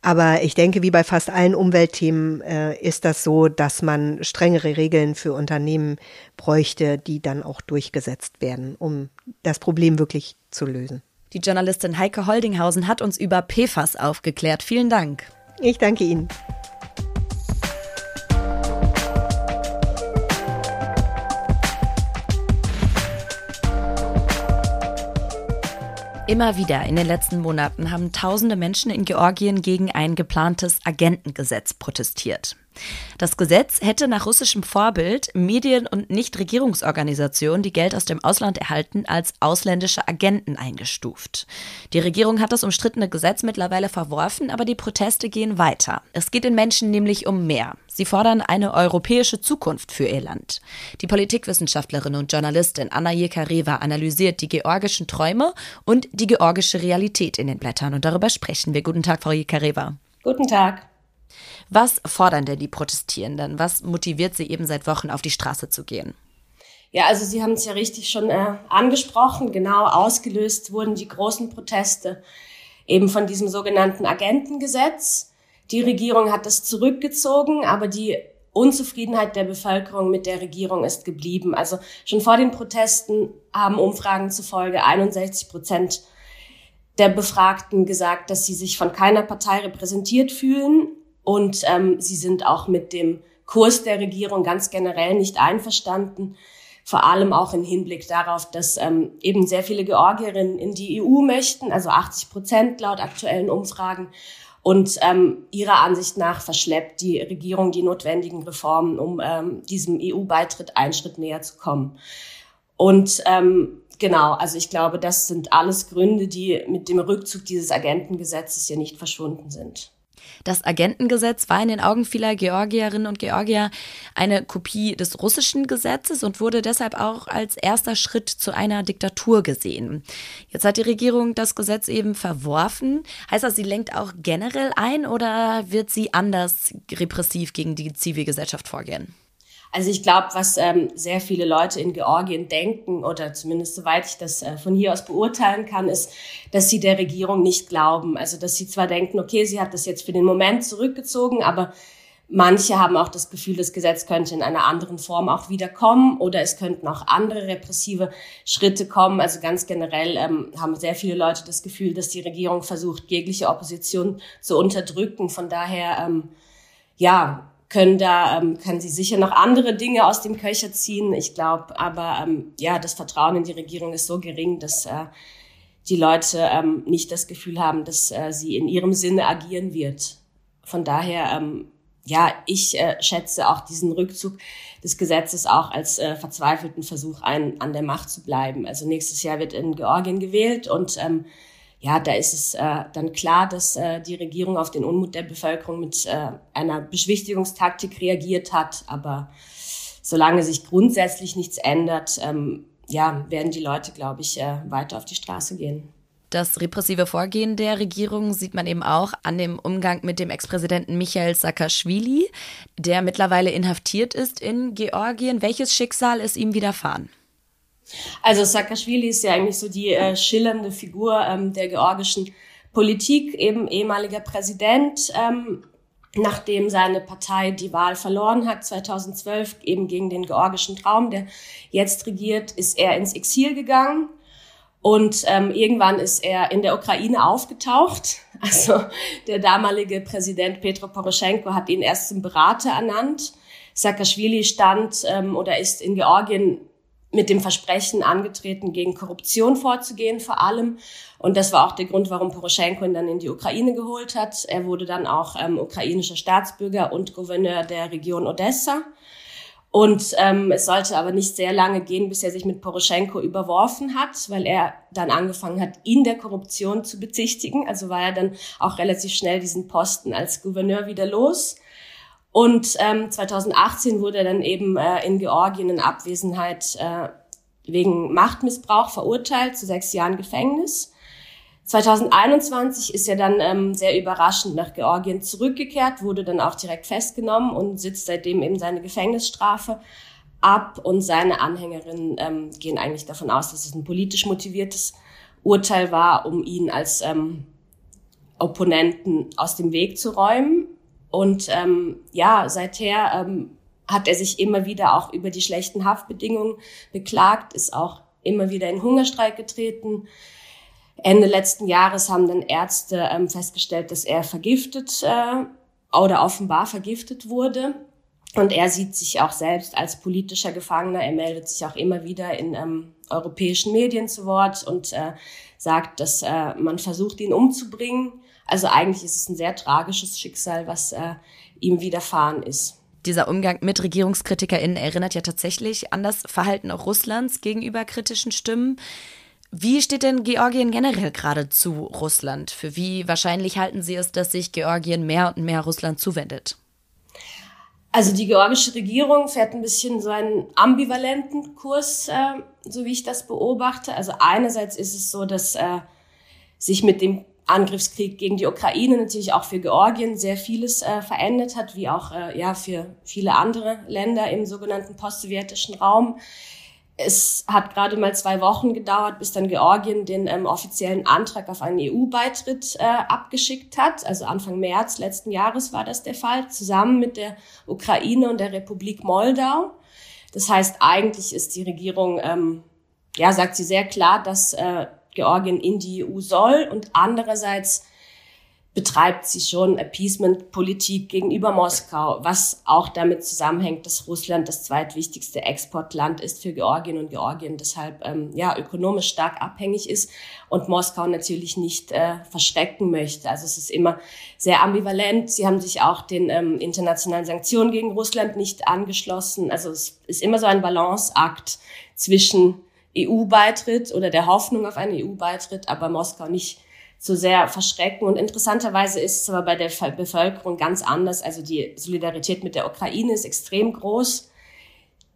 Aber ich denke, wie bei fast allen Umweltthemen äh, ist das so, dass man strengere Regeln für Unternehmen bräuchte, die dann auch durchgesetzt werden, um das Problem wirklich zu lösen. Die Journalistin Heike Holdinghausen hat uns über PFAS aufgeklärt. Vielen Dank. Ich danke Ihnen. Immer wieder in den letzten Monaten haben tausende Menschen in Georgien gegen ein geplantes Agentengesetz protestiert. Das Gesetz hätte nach russischem Vorbild Medien und Nichtregierungsorganisationen, die Geld aus dem Ausland erhalten, als ausländische Agenten eingestuft. Die Regierung hat das umstrittene Gesetz mittlerweile verworfen, aber die Proteste gehen weiter. Es geht den Menschen nämlich um mehr. Sie fordern eine europäische Zukunft für ihr Land. Die Politikwissenschaftlerin und Journalistin Anna Jekareva analysiert die georgischen Träume und die georgische Realität in den Blättern. Und darüber sprechen wir. Guten Tag, Frau Jekareva. Guten Tag. Was fordern denn die Protestierenden? Was motiviert sie eben seit Wochen auf die Straße zu gehen? Ja, also Sie haben es ja richtig schon äh, angesprochen. Genau ausgelöst wurden die großen Proteste eben von diesem sogenannten Agentengesetz. Die Regierung hat das zurückgezogen, aber die Unzufriedenheit der Bevölkerung mit der Regierung ist geblieben. Also schon vor den Protesten haben Umfragen zufolge 61 Prozent der Befragten gesagt, dass sie sich von keiner Partei repräsentiert fühlen und ähm, sie sind auch mit dem Kurs der Regierung ganz generell nicht einverstanden. Vor allem auch im Hinblick darauf, dass ähm, eben sehr viele Georgierinnen in die EU möchten, also 80 Prozent laut aktuellen Umfragen. Und ähm, ihrer Ansicht nach verschleppt die Regierung die notwendigen Reformen, um ähm, diesem EU-Beitritt einen Schritt näher zu kommen. Und ähm, Genau, also ich glaube, das sind alles Gründe, die mit dem Rückzug dieses Agentengesetzes ja nicht verschwunden sind. Das Agentengesetz war in den Augen vieler Georgierinnen und Georgier eine Kopie des russischen Gesetzes und wurde deshalb auch als erster Schritt zu einer Diktatur gesehen. Jetzt hat die Regierung das Gesetz eben verworfen. Heißt das, sie lenkt auch generell ein oder wird sie anders repressiv gegen die Zivilgesellschaft vorgehen? Also ich glaube, was ähm, sehr viele Leute in Georgien denken, oder zumindest soweit ich das äh, von hier aus beurteilen kann, ist, dass sie der Regierung nicht glauben. Also dass sie zwar denken, okay, sie hat das jetzt für den Moment zurückgezogen, aber manche haben auch das Gefühl, das Gesetz könnte in einer anderen Form auch wieder kommen oder es könnten auch andere repressive Schritte kommen. Also ganz generell ähm, haben sehr viele Leute das Gefühl, dass die Regierung versucht, jegliche Opposition zu unterdrücken. Von daher, ähm, ja, können da, ähm, kann sie sicher noch andere Dinge aus dem Köcher ziehen. Ich glaube, aber ähm, ja, das Vertrauen in die Regierung ist so gering, dass äh, die Leute ähm, nicht das Gefühl haben, dass äh, sie in ihrem Sinne agieren wird. Von daher, ähm, ja, ich äh, schätze auch diesen Rückzug des Gesetzes auch als äh, verzweifelten Versuch ein, an der Macht zu bleiben. Also nächstes Jahr wird in Georgien gewählt und ähm, ja, da ist es äh, dann klar, dass äh, die Regierung auf den Unmut der Bevölkerung mit äh, einer Beschwichtigungstaktik reagiert hat. Aber solange sich grundsätzlich nichts ändert, ähm, ja, werden die Leute, glaube ich, äh, weiter auf die Straße gehen. Das repressive Vorgehen der Regierung sieht man eben auch an dem Umgang mit dem Ex-Präsidenten Michael Saakashvili, der mittlerweile inhaftiert ist in Georgien. Welches Schicksal ist ihm widerfahren? Also Saakashvili ist ja eigentlich so die äh, schillernde Figur ähm, der georgischen Politik, eben ehemaliger Präsident, ähm, nachdem seine Partei die Wahl verloren hat, 2012 eben gegen den georgischen Traum, der jetzt regiert, ist er ins Exil gegangen. Und ähm, irgendwann ist er in der Ukraine aufgetaucht. Also der damalige Präsident Petro Poroschenko hat ihn erst zum Berater ernannt. Saakashvili stand ähm, oder ist in Georgien mit dem Versprechen angetreten, gegen Korruption vorzugehen vor allem. Und das war auch der Grund, warum Poroschenko ihn dann in die Ukraine geholt hat. Er wurde dann auch ähm, ukrainischer Staatsbürger und Gouverneur der Region Odessa. Und ähm, es sollte aber nicht sehr lange gehen, bis er sich mit Poroschenko überworfen hat, weil er dann angefangen hat, ihn der Korruption zu bezichtigen. Also war er dann auch relativ schnell diesen Posten als Gouverneur wieder los. Und ähm, 2018 wurde er dann eben äh, in Georgien in Abwesenheit äh, wegen Machtmissbrauch verurteilt zu sechs Jahren Gefängnis. 2021 ist er dann ähm, sehr überraschend nach Georgien zurückgekehrt, wurde dann auch direkt festgenommen und sitzt seitdem eben seine Gefängnisstrafe ab. Und seine Anhängerinnen ähm, gehen eigentlich davon aus, dass es ein politisch motiviertes Urteil war, um ihn als ähm, Opponenten aus dem Weg zu räumen. Und ähm, ja, seither ähm, hat er sich immer wieder auch über die schlechten Haftbedingungen beklagt, ist auch immer wieder in Hungerstreik getreten. Ende letzten Jahres haben dann Ärzte ähm, festgestellt, dass er vergiftet äh, oder offenbar vergiftet wurde. Und er sieht sich auch selbst als politischer Gefangener. Er meldet sich auch immer wieder in ähm, europäischen Medien zu Wort und äh, sagt, dass äh, man versucht, ihn umzubringen. Also eigentlich ist es ein sehr tragisches Schicksal, was äh, ihm widerfahren ist. Dieser Umgang mit RegierungskritikerInnen erinnert ja tatsächlich an das Verhalten auch Russlands gegenüber kritischen Stimmen. Wie steht denn Georgien generell gerade zu Russland? Für wie wahrscheinlich halten Sie es, dass sich Georgien mehr und mehr Russland zuwendet? Also die georgische Regierung fährt ein bisschen so einen ambivalenten Kurs, äh, so wie ich das beobachte. Also einerseits ist es so, dass äh, sich mit dem Angriffskrieg gegen die Ukraine natürlich auch für Georgien sehr vieles äh, verändert hat, wie auch äh, ja für viele andere Länder im sogenannten postsowjetischen Raum. Es hat gerade mal zwei Wochen gedauert, bis dann Georgien den ähm, offiziellen Antrag auf einen EU-Beitritt äh, abgeschickt hat. Also Anfang März letzten Jahres war das der Fall, zusammen mit der Ukraine und der Republik Moldau. Das heißt, eigentlich ist die Regierung, ähm, ja, sagt sie sehr klar, dass äh, Georgien in die EU soll und andererseits betreibt sie schon Appeasement-Politik gegenüber Moskau, was auch damit zusammenhängt, dass Russland das zweitwichtigste Exportland ist für Georgien und Georgien deshalb ähm, ja ökonomisch stark abhängig ist und Moskau natürlich nicht äh, verschrecken möchte. Also es ist immer sehr ambivalent. Sie haben sich auch den ähm, internationalen Sanktionen gegen Russland nicht angeschlossen. Also es ist immer so ein Balanceakt zwischen EU-Beitritt oder der Hoffnung auf einen EU-Beitritt, aber Moskau nicht so sehr verschrecken. Und interessanterweise ist es aber bei der Bevölkerung ganz anders. Also die Solidarität mit der Ukraine ist extrem groß.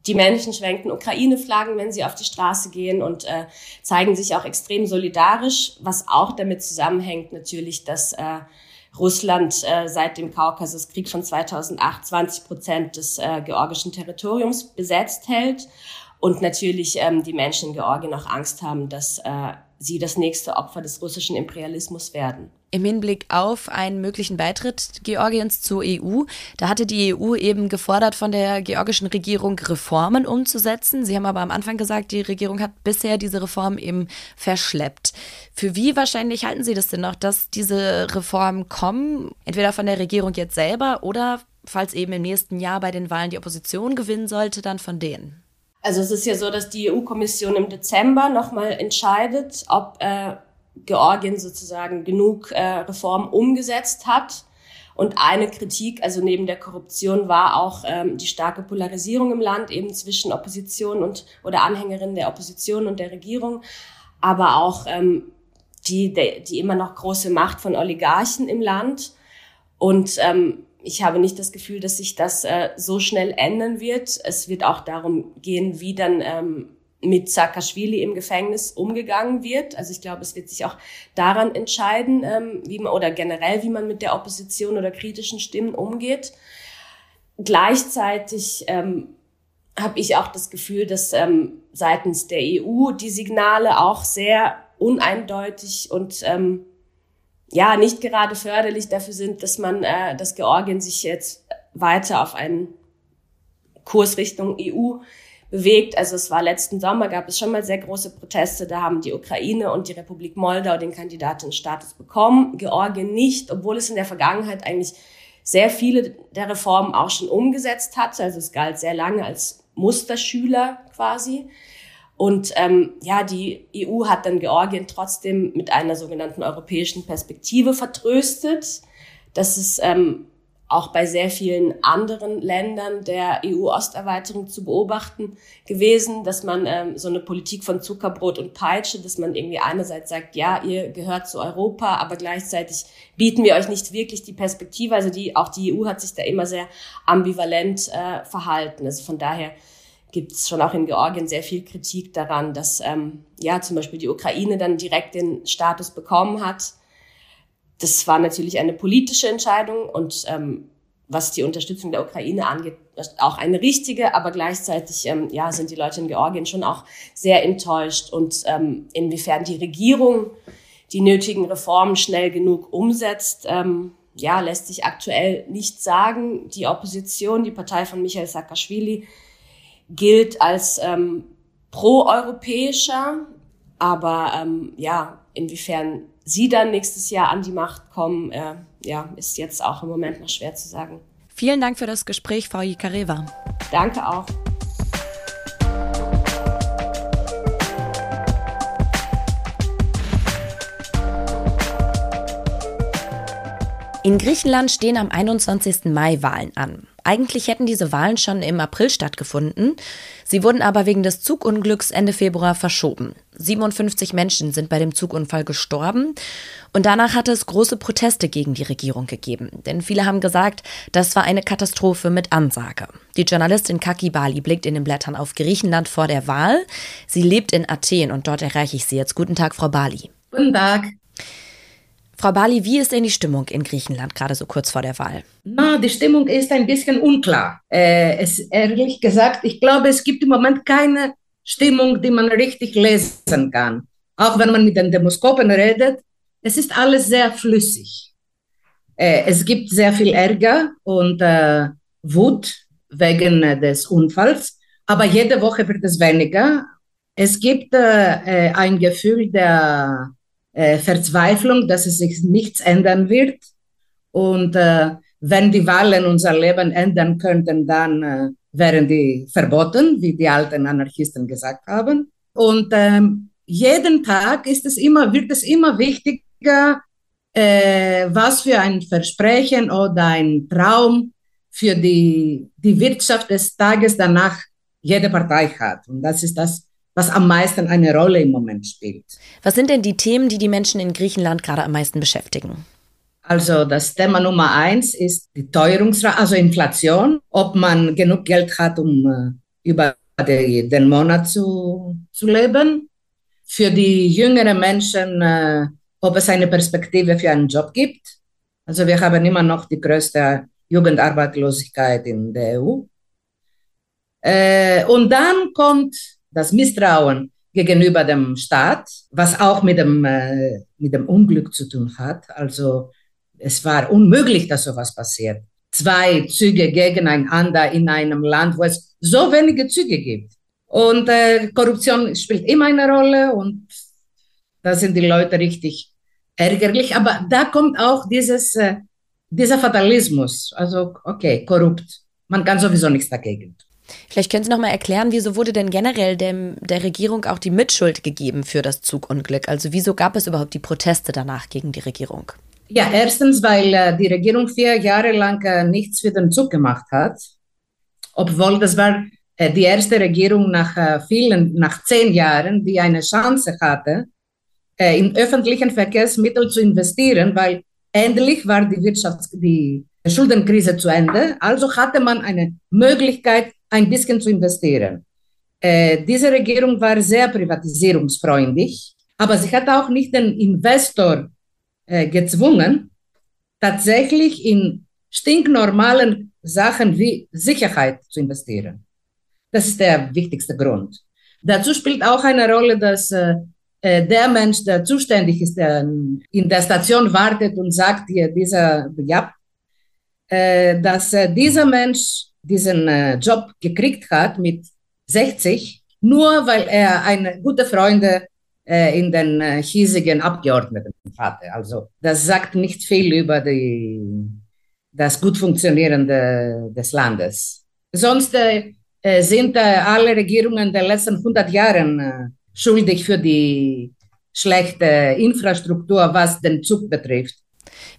Die Menschen schwenken Ukraine-Flaggen, wenn sie auf die Straße gehen und äh, zeigen sich auch extrem solidarisch, was auch damit zusammenhängt natürlich, dass äh, Russland äh, seit dem Kaukasuskrieg von 2008 20 Prozent des äh, georgischen Territoriums besetzt hält und natürlich ähm, die Menschen in Georgien auch Angst haben, dass äh, sie das nächste Opfer des russischen Imperialismus werden. Im Hinblick auf einen möglichen Beitritt Georgiens zur EU, da hatte die EU eben gefordert, von der georgischen Regierung Reformen umzusetzen. Sie haben aber am Anfang gesagt, die Regierung hat bisher diese Reformen eben verschleppt. Für wie wahrscheinlich halten Sie das denn noch, dass diese Reformen kommen, entweder von der Regierung jetzt selber oder falls eben im nächsten Jahr bei den Wahlen die Opposition gewinnen sollte, dann von denen? Also es ist ja so, dass die EU-Kommission im Dezember nochmal entscheidet, ob äh, Georgien sozusagen genug äh, Reformen umgesetzt hat. Und eine Kritik, also neben der Korruption, war auch ähm, die starke Polarisierung im Land eben zwischen Opposition und oder Anhängerinnen der Opposition und der Regierung, aber auch ähm, die, die immer noch große Macht von Oligarchen im Land. Und ähm, ich habe nicht das Gefühl, dass sich das äh, so schnell ändern wird. Es wird auch darum gehen, wie dann ähm, mit Saakashvili im Gefängnis umgegangen wird. Also ich glaube, es wird sich auch daran entscheiden, ähm, wie man oder generell, wie man mit der Opposition oder kritischen Stimmen umgeht. Gleichzeitig ähm, habe ich auch das Gefühl, dass ähm, seitens der EU die Signale auch sehr uneindeutig und ähm, ja nicht gerade förderlich dafür sind, dass man, äh, dass Georgien sich jetzt weiter auf einen Kurs Richtung EU bewegt. Also es war letzten Sommer, gab es schon mal sehr große Proteste. Da haben die Ukraine und die Republik Moldau den Kandidatenstatus bekommen, Georgien nicht, obwohl es in der Vergangenheit eigentlich sehr viele der Reformen auch schon umgesetzt hat. Also es galt sehr lange als Musterschüler quasi. Und ähm, ja, die EU hat dann Georgien trotzdem mit einer sogenannten europäischen Perspektive vertröstet. Das ist ähm, auch bei sehr vielen anderen Ländern der EU-Osterweiterung zu beobachten gewesen, dass man ähm, so eine Politik von Zuckerbrot und Peitsche, dass man irgendwie einerseits sagt, ja, ihr gehört zu Europa, aber gleichzeitig bieten wir euch nicht wirklich die Perspektive. Also die, auch die EU hat sich da immer sehr ambivalent äh, verhalten. Also von daher gibt es schon auch in Georgien sehr viel Kritik daran, dass ähm, ja zum Beispiel die Ukraine dann direkt den Status bekommen hat. Das war natürlich eine politische Entscheidung und ähm, was die Unterstützung der Ukraine angeht, auch eine richtige, aber gleichzeitig ähm, ja, sind die Leute in Georgien schon auch sehr enttäuscht und ähm, inwiefern die Regierung die nötigen Reformen schnell genug umsetzt, ähm, ja, lässt sich aktuell nicht sagen. Die Opposition, die Partei von Michael Saakashvili, gilt als ähm, proeuropäischer, aber ähm, ja, inwiefern sie dann nächstes Jahr an die Macht kommen, äh, ja, ist jetzt auch im Moment noch schwer zu sagen. Vielen Dank für das Gespräch, Frau Jikareva. Danke auch. In Griechenland stehen am 21. Mai Wahlen an. Eigentlich hätten diese Wahlen schon im April stattgefunden. Sie wurden aber wegen des Zugunglücks Ende Februar verschoben. 57 Menschen sind bei dem Zugunfall gestorben und danach hatte es große Proteste gegen die Regierung gegeben. Denn viele haben gesagt, das war eine Katastrophe mit Ansage. Die Journalistin Kaki Bali blickt in den Blättern auf Griechenland vor der Wahl. Sie lebt in Athen und dort erreiche ich sie jetzt. Guten Tag, Frau Bali. Guten Tag. Frau Bali, wie ist denn die Stimmung in Griechenland gerade so kurz vor der Wahl? Na, die Stimmung ist ein bisschen unklar. Äh, es, ehrlich gesagt, ich glaube, es gibt im Moment keine Stimmung, die man richtig lesen kann. Auch wenn man mit den Demoskopen redet, es ist alles sehr flüssig. Äh, es gibt sehr viel Ärger und äh, Wut wegen äh, des Unfalls, aber jede Woche wird es weniger. Es gibt äh, äh, ein Gefühl der äh, Verzweiflung, dass es sich nichts ändern wird. Und äh, wenn die Wahlen unser Leben ändern könnten, dann äh, wären die verboten, wie die alten Anarchisten gesagt haben. Und ähm, jeden Tag ist es immer, wird es immer wichtiger, äh, was für ein Versprechen oder ein Traum für die, die Wirtschaft des Tages danach jede Partei hat. Und das ist das was am meisten eine Rolle im Moment spielt. Was sind denn die Themen, die die Menschen in Griechenland gerade am meisten beschäftigen? Also das Thema Nummer eins ist die Teuerungsrate, also Inflation, ob man genug Geld hat, um äh, über die, den Monat zu, zu leben. Für die jüngeren Menschen, äh, ob es eine Perspektive für einen Job gibt. Also wir haben immer noch die größte Jugendarbeitslosigkeit in der EU. Äh, und dann kommt das Misstrauen gegenüber dem Staat, was auch mit dem, äh, mit dem Unglück zu tun hat. Also es war unmöglich, dass sowas passiert. Zwei Züge gegeneinander in einem Land, wo es so wenige Züge gibt. Und äh, Korruption spielt immer eine Rolle und da sind die Leute richtig ärgerlich. Aber da kommt auch dieses, äh, dieser Fatalismus. Also, okay, korrupt. Man kann sowieso nichts dagegen tun. Vielleicht können Sie noch mal erklären, wieso wurde denn generell dem, der Regierung auch die Mitschuld gegeben für das Zugunglück? Also wieso gab es überhaupt die Proteste danach gegen die Regierung? Ja, erstens, weil äh, die Regierung vier Jahre lang äh, nichts für den Zug gemacht hat, obwohl das war äh, die erste Regierung nach äh, vielen, nach zehn Jahren, die eine Chance hatte, äh, in öffentlichen Verkehrsmittel zu investieren, weil endlich war die Wirtschafts-, die Schuldenkrise zu Ende. Also hatte man eine Möglichkeit, ein bisschen zu investieren. Äh, diese Regierung war sehr privatisierungsfreundlich, aber sie hat auch nicht den Investor äh, gezwungen, tatsächlich in stinknormalen Sachen wie Sicherheit zu investieren. Das ist der wichtigste Grund. Dazu spielt auch eine Rolle, dass äh, äh der Mensch, der zuständig ist, der in der Station wartet und sagt hier, dieser, ja, äh, dass äh, dieser Mensch diesen äh, Job gekriegt hat mit 60, nur weil er eine gute Freunde äh, in den äh, hiesigen Abgeordneten hatte. Also das sagt nicht viel über die, das gut funktionierende des Landes. Sonst äh, äh sind äh, alle Regierungen der letzten 100 Jahre schuldig für die schlechte Infrastruktur, was den Zug betrifft.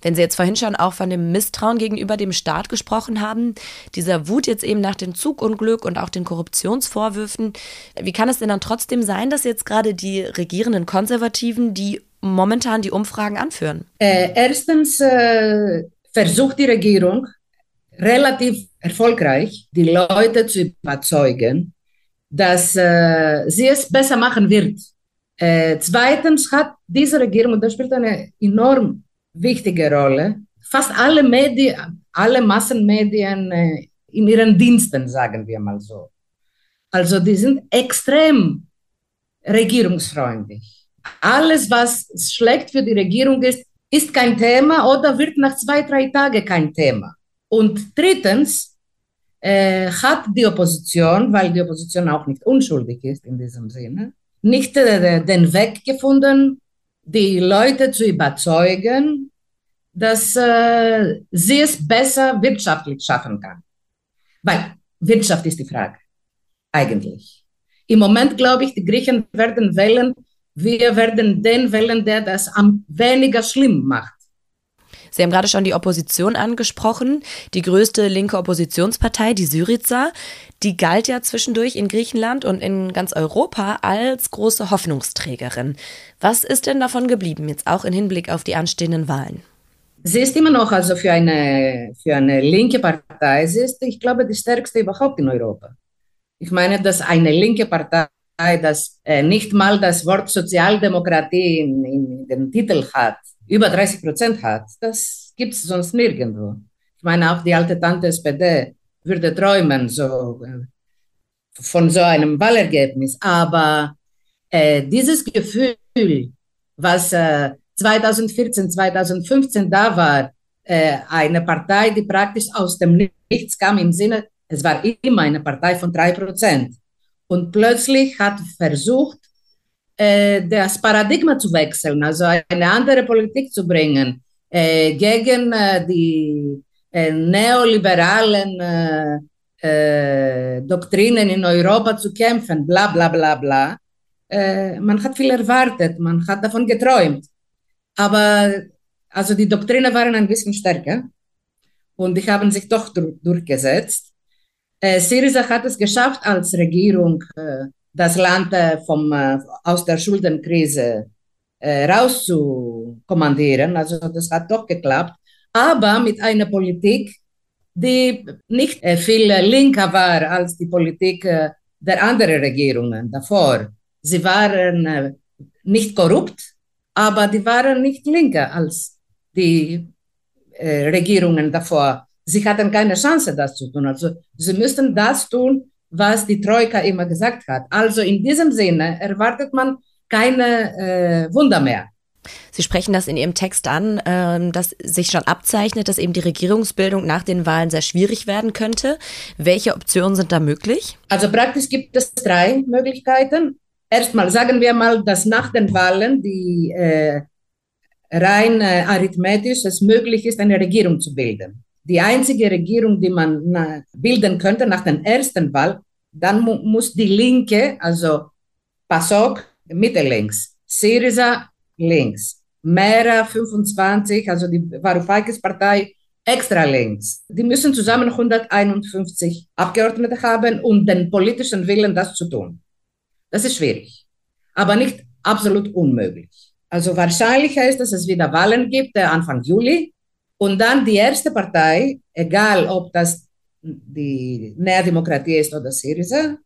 Wenn Sie jetzt vorhin schon auch von dem Misstrauen gegenüber dem Staat gesprochen haben, dieser Wut jetzt eben nach dem Zugunglück und auch den Korruptionsvorwürfen, wie kann es denn dann trotzdem sein, dass jetzt gerade die regierenden Konservativen die momentan die Umfragen anführen? Äh, erstens äh, versucht die Regierung relativ erfolgreich, die Leute zu überzeugen, dass äh, sie es besser machen wird. Äh, zweitens hat diese Regierung, und das spielt eine enorm wichtige Rolle. Fast alle Medien, alle Massenmedien äh, in ihren Diensten, sagen wir mal so. Also die sind extrem regierungsfreundlich. Alles, was schlecht für die Regierung ist, ist kein Thema oder wird nach zwei, drei Tagen kein Thema. Und drittens äh, hat die Opposition, weil die Opposition auch nicht unschuldig ist in diesem Sinne, nicht äh, den Weg gefunden, die Leute zu überzeugen, dass äh, sie es besser wirtschaftlich schaffen kann. Weil Wirtschaft ist die Frage, eigentlich. Im Moment glaube ich, die Griechen werden wählen, wir werden den wählen, der das am weniger schlimm macht. Sie haben gerade schon die Opposition angesprochen. Die größte linke Oppositionspartei, die Syriza, die galt ja zwischendurch in Griechenland und in ganz Europa als große Hoffnungsträgerin. Was ist denn davon geblieben, jetzt auch im Hinblick auf die anstehenden Wahlen? Sie ist immer noch also für eine, für eine linke Partei, sie ist, ich glaube, die stärkste überhaupt in Europa. Ich meine, dass eine linke Partei, das äh, nicht mal das Wort Sozialdemokratie in, in den Titel hat, über 30 Prozent hat, das gibt es sonst nirgendwo. Ich meine, auch die alte Tante SPD würde träumen so, von so einem Wahlergebnis. Aber äh, dieses Gefühl, was äh, 2014, 2015 da war, äh, eine Partei, die praktisch aus dem Nichts kam im Sinne, es war immer eine Partei von drei Prozent. Und plötzlich hat versucht, äh, das Paradigma zu wechseln, also eine andere Politik zu bringen, äh, gegen äh, die neoliberalen Doktrinen in Europa zu kämpfen, bla bla bla bla. man hat viel erwartet, man hat davon geträumt. Aber also die Doktrine waren ein bisschen stärker und die haben sich doch dur durchgesetzt. Syriza hat es geschafft, als Regierung das Land vom, aus der Schuldenkrise rauszukommandieren. Also das hat doch geklappt, aber mit einer Politik, die nicht äh, viel linker war als die Politik äh, der anderen Regierungen davor. Sie waren äh, nicht korrupt, aber die waren nicht linker als die Regierungen davor. Sie hatten keine Chance, das zu tun. Also sie müssten das tun, was die Troika immer gesagt hat. Also in diesem Sinne erwartet man keine äh, Wunder mehr. Sie sprechen das in Ihrem Text an, äh, dass sich schon abzeichnet, dass eben die Regierungsbildung nach den Wahlen sehr schwierig werden könnte. Welche Optionen sind da möglich? Also praktisch gibt es drei Möglichkeiten. Erstmal sagen wir mal, dass nach den Wahlen die äh, rein äh, arithmetisch es möglich ist, eine Regierung zu bilden. Die einzige Regierung, die man na, bilden könnte nach der ersten Wahl, dann mu muss die Linke, also PASOK, Mitte links, Syriza links, Mera 25, also die Varoufakis Partei extra links. Die müssen zusammen 151 Abgeordnete haben, um den politischen Willen das zu tun. Das ist schwierig, aber nicht absolut unmöglich. Also wahrscheinlicher ist, dass es wieder Wahlen gibt, Anfang Juli. Und dann die erste Partei, egal ob das die Nea Demokratie ist oder Syriza,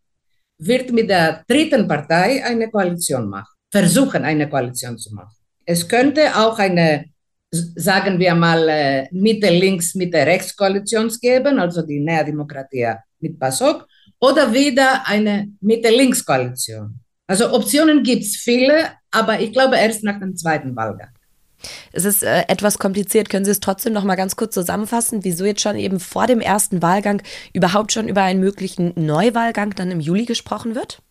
wird mit der dritten Partei eine Koalition machen, versuchen eine Koalition zu machen. Es könnte auch eine, sagen wir mal, äh, Mitte-Links, Mitte-Rechts-Koalition geben, also die Nea Demokratie mit PASOK, oder wieder eine Mitte-Links-Koalition. Also Optionen gibt es viele, aber ich glaube erst nach dem zweiten Wahlgang. Es ist äh, etwas kompliziert. Können Sie es trotzdem noch mal ganz kurz zusammenfassen, wieso jetzt schon eben vor dem ersten Wahlgang überhaupt schon über einen möglichen Neuwahlgang dann im Juli gesprochen wird?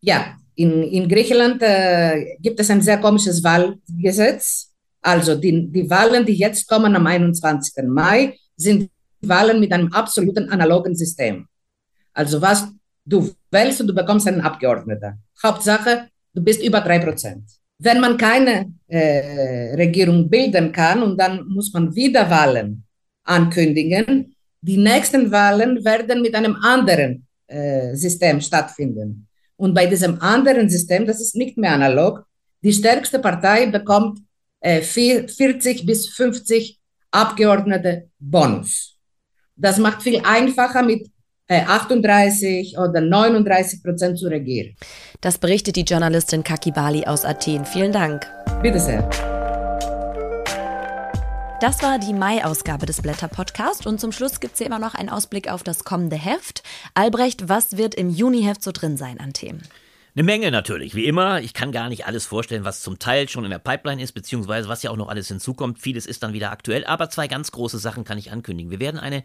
Ja, in, in Griechenland äh, gibt es ein sehr komisches Wahlgesetz. Also die, die Wahlen, die jetzt kommen am 21. Mai, sind Wahlen mit einem absoluten analogen System. Also was du wählst und du bekommst einen Abgeordneten. Hauptsache, du bist über drei Prozent. Wenn man keine äh, Regierung bilden kann und dann muss man wieder Wahlen ankündigen, die nächsten Wahlen werden mit einem anderen äh, System stattfinden. Und bei diesem anderen System, das ist nicht mehr analog, die stärkste Partei bekommt äh, 40 bis 50 Abgeordnete Bonus. Das macht viel einfacher mit 38 äh, oder 39 Prozent zu regieren. Das berichtet die Journalistin Kaki Bali aus Athen. Vielen Dank. Bitte sehr. Das war die Mai-Ausgabe des Blätter-Podcast und zum Schluss gibt es hier immer noch einen Ausblick auf das kommende Heft. Albrecht, was wird im Juni-Heft so drin sein an Themen? Eine Menge natürlich, wie immer. Ich kann gar nicht alles vorstellen, was zum Teil schon in der Pipeline ist, beziehungsweise was ja auch noch alles hinzukommt. Vieles ist dann wieder aktuell, aber zwei ganz große Sachen kann ich ankündigen. Wir werden eine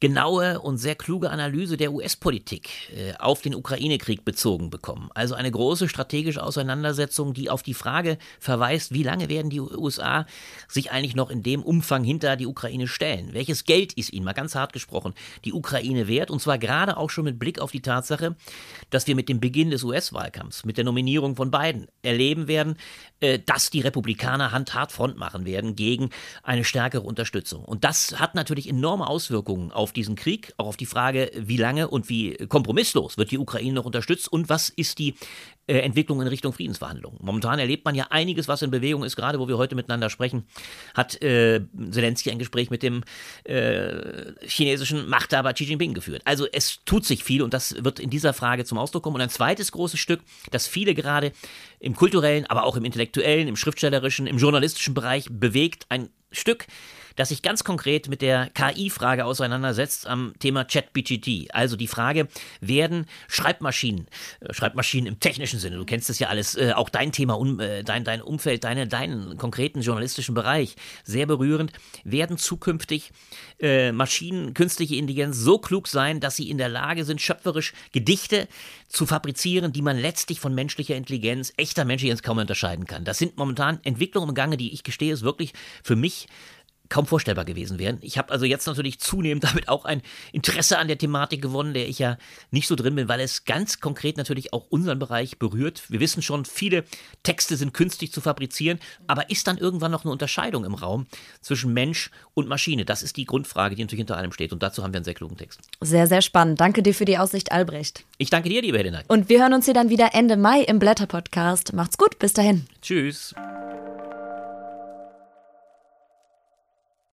genaue und sehr kluge Analyse der US-Politik äh, auf den Ukraine-Krieg bezogen bekommen. Also eine große strategische Auseinandersetzung, die auf die Frage verweist, wie lange werden die USA sich eigentlich noch in dem Umfang hinter die Ukraine stellen? Welches Geld ist ihnen, mal ganz hart gesprochen, die Ukraine wert? Und zwar gerade auch schon mit Blick auf die Tatsache, dass wir mit dem Beginn des US-Wahlkampfs, mit der Nominierung von Biden erleben werden, äh, dass die Republikaner handhart Front machen werden gegen eine stärkere Unterstützung. Und das hat natürlich enorme Auswirkungen auf diesen Krieg, auch auf die Frage, wie lange und wie kompromisslos wird die Ukraine noch unterstützt und was ist die äh, Entwicklung in Richtung Friedensverhandlungen. Momentan erlebt man ja einiges, was in Bewegung ist. Gerade wo wir heute miteinander sprechen, hat äh, Zelensky ein Gespräch mit dem äh, chinesischen Machthaber Xi Jinping geführt. Also es tut sich viel und das wird in dieser Frage zum Ausdruck kommen. Und ein zweites großes Stück, das viele gerade im kulturellen, aber auch im intellektuellen, im schriftstellerischen, im journalistischen Bereich bewegt. Ein Stück, das sich ganz konkret mit der KI-Frage auseinandersetzt am Thema ChatBGT. Also die Frage, werden Schreibmaschinen, äh, Schreibmaschinen im technischen Sinne, du kennst das ja alles, äh, auch dein Thema, äh, dein, dein Umfeld, deine, deinen konkreten journalistischen Bereich, sehr berührend, werden zukünftig Maschinen, künstliche Intelligenz so klug sein, dass sie in der Lage sind, schöpferisch Gedichte zu fabrizieren, die man letztlich von menschlicher Intelligenz, echter menschlicher Intelligenz kaum unterscheiden kann. Das sind momentan Entwicklungen im Gange, die ich gestehe, ist wirklich für mich kaum vorstellbar gewesen wären. Ich habe also jetzt natürlich zunehmend damit auch ein Interesse an der Thematik gewonnen, der ich ja nicht so drin bin, weil es ganz konkret natürlich auch unseren Bereich berührt. Wir wissen schon, viele Texte sind künstlich zu fabrizieren, aber ist dann irgendwann noch eine Unterscheidung im Raum zwischen Mensch und Maschine? Das ist die Grundfrage, die natürlich hinter allem steht. Und dazu haben wir einen sehr klugen Text. Sehr, sehr spannend. Danke dir für die Aussicht, Albrecht. Ich danke dir, liebe Helena. Und wir hören uns hier dann wieder Ende Mai im Blätter-Podcast. Macht's gut, bis dahin. Tschüss.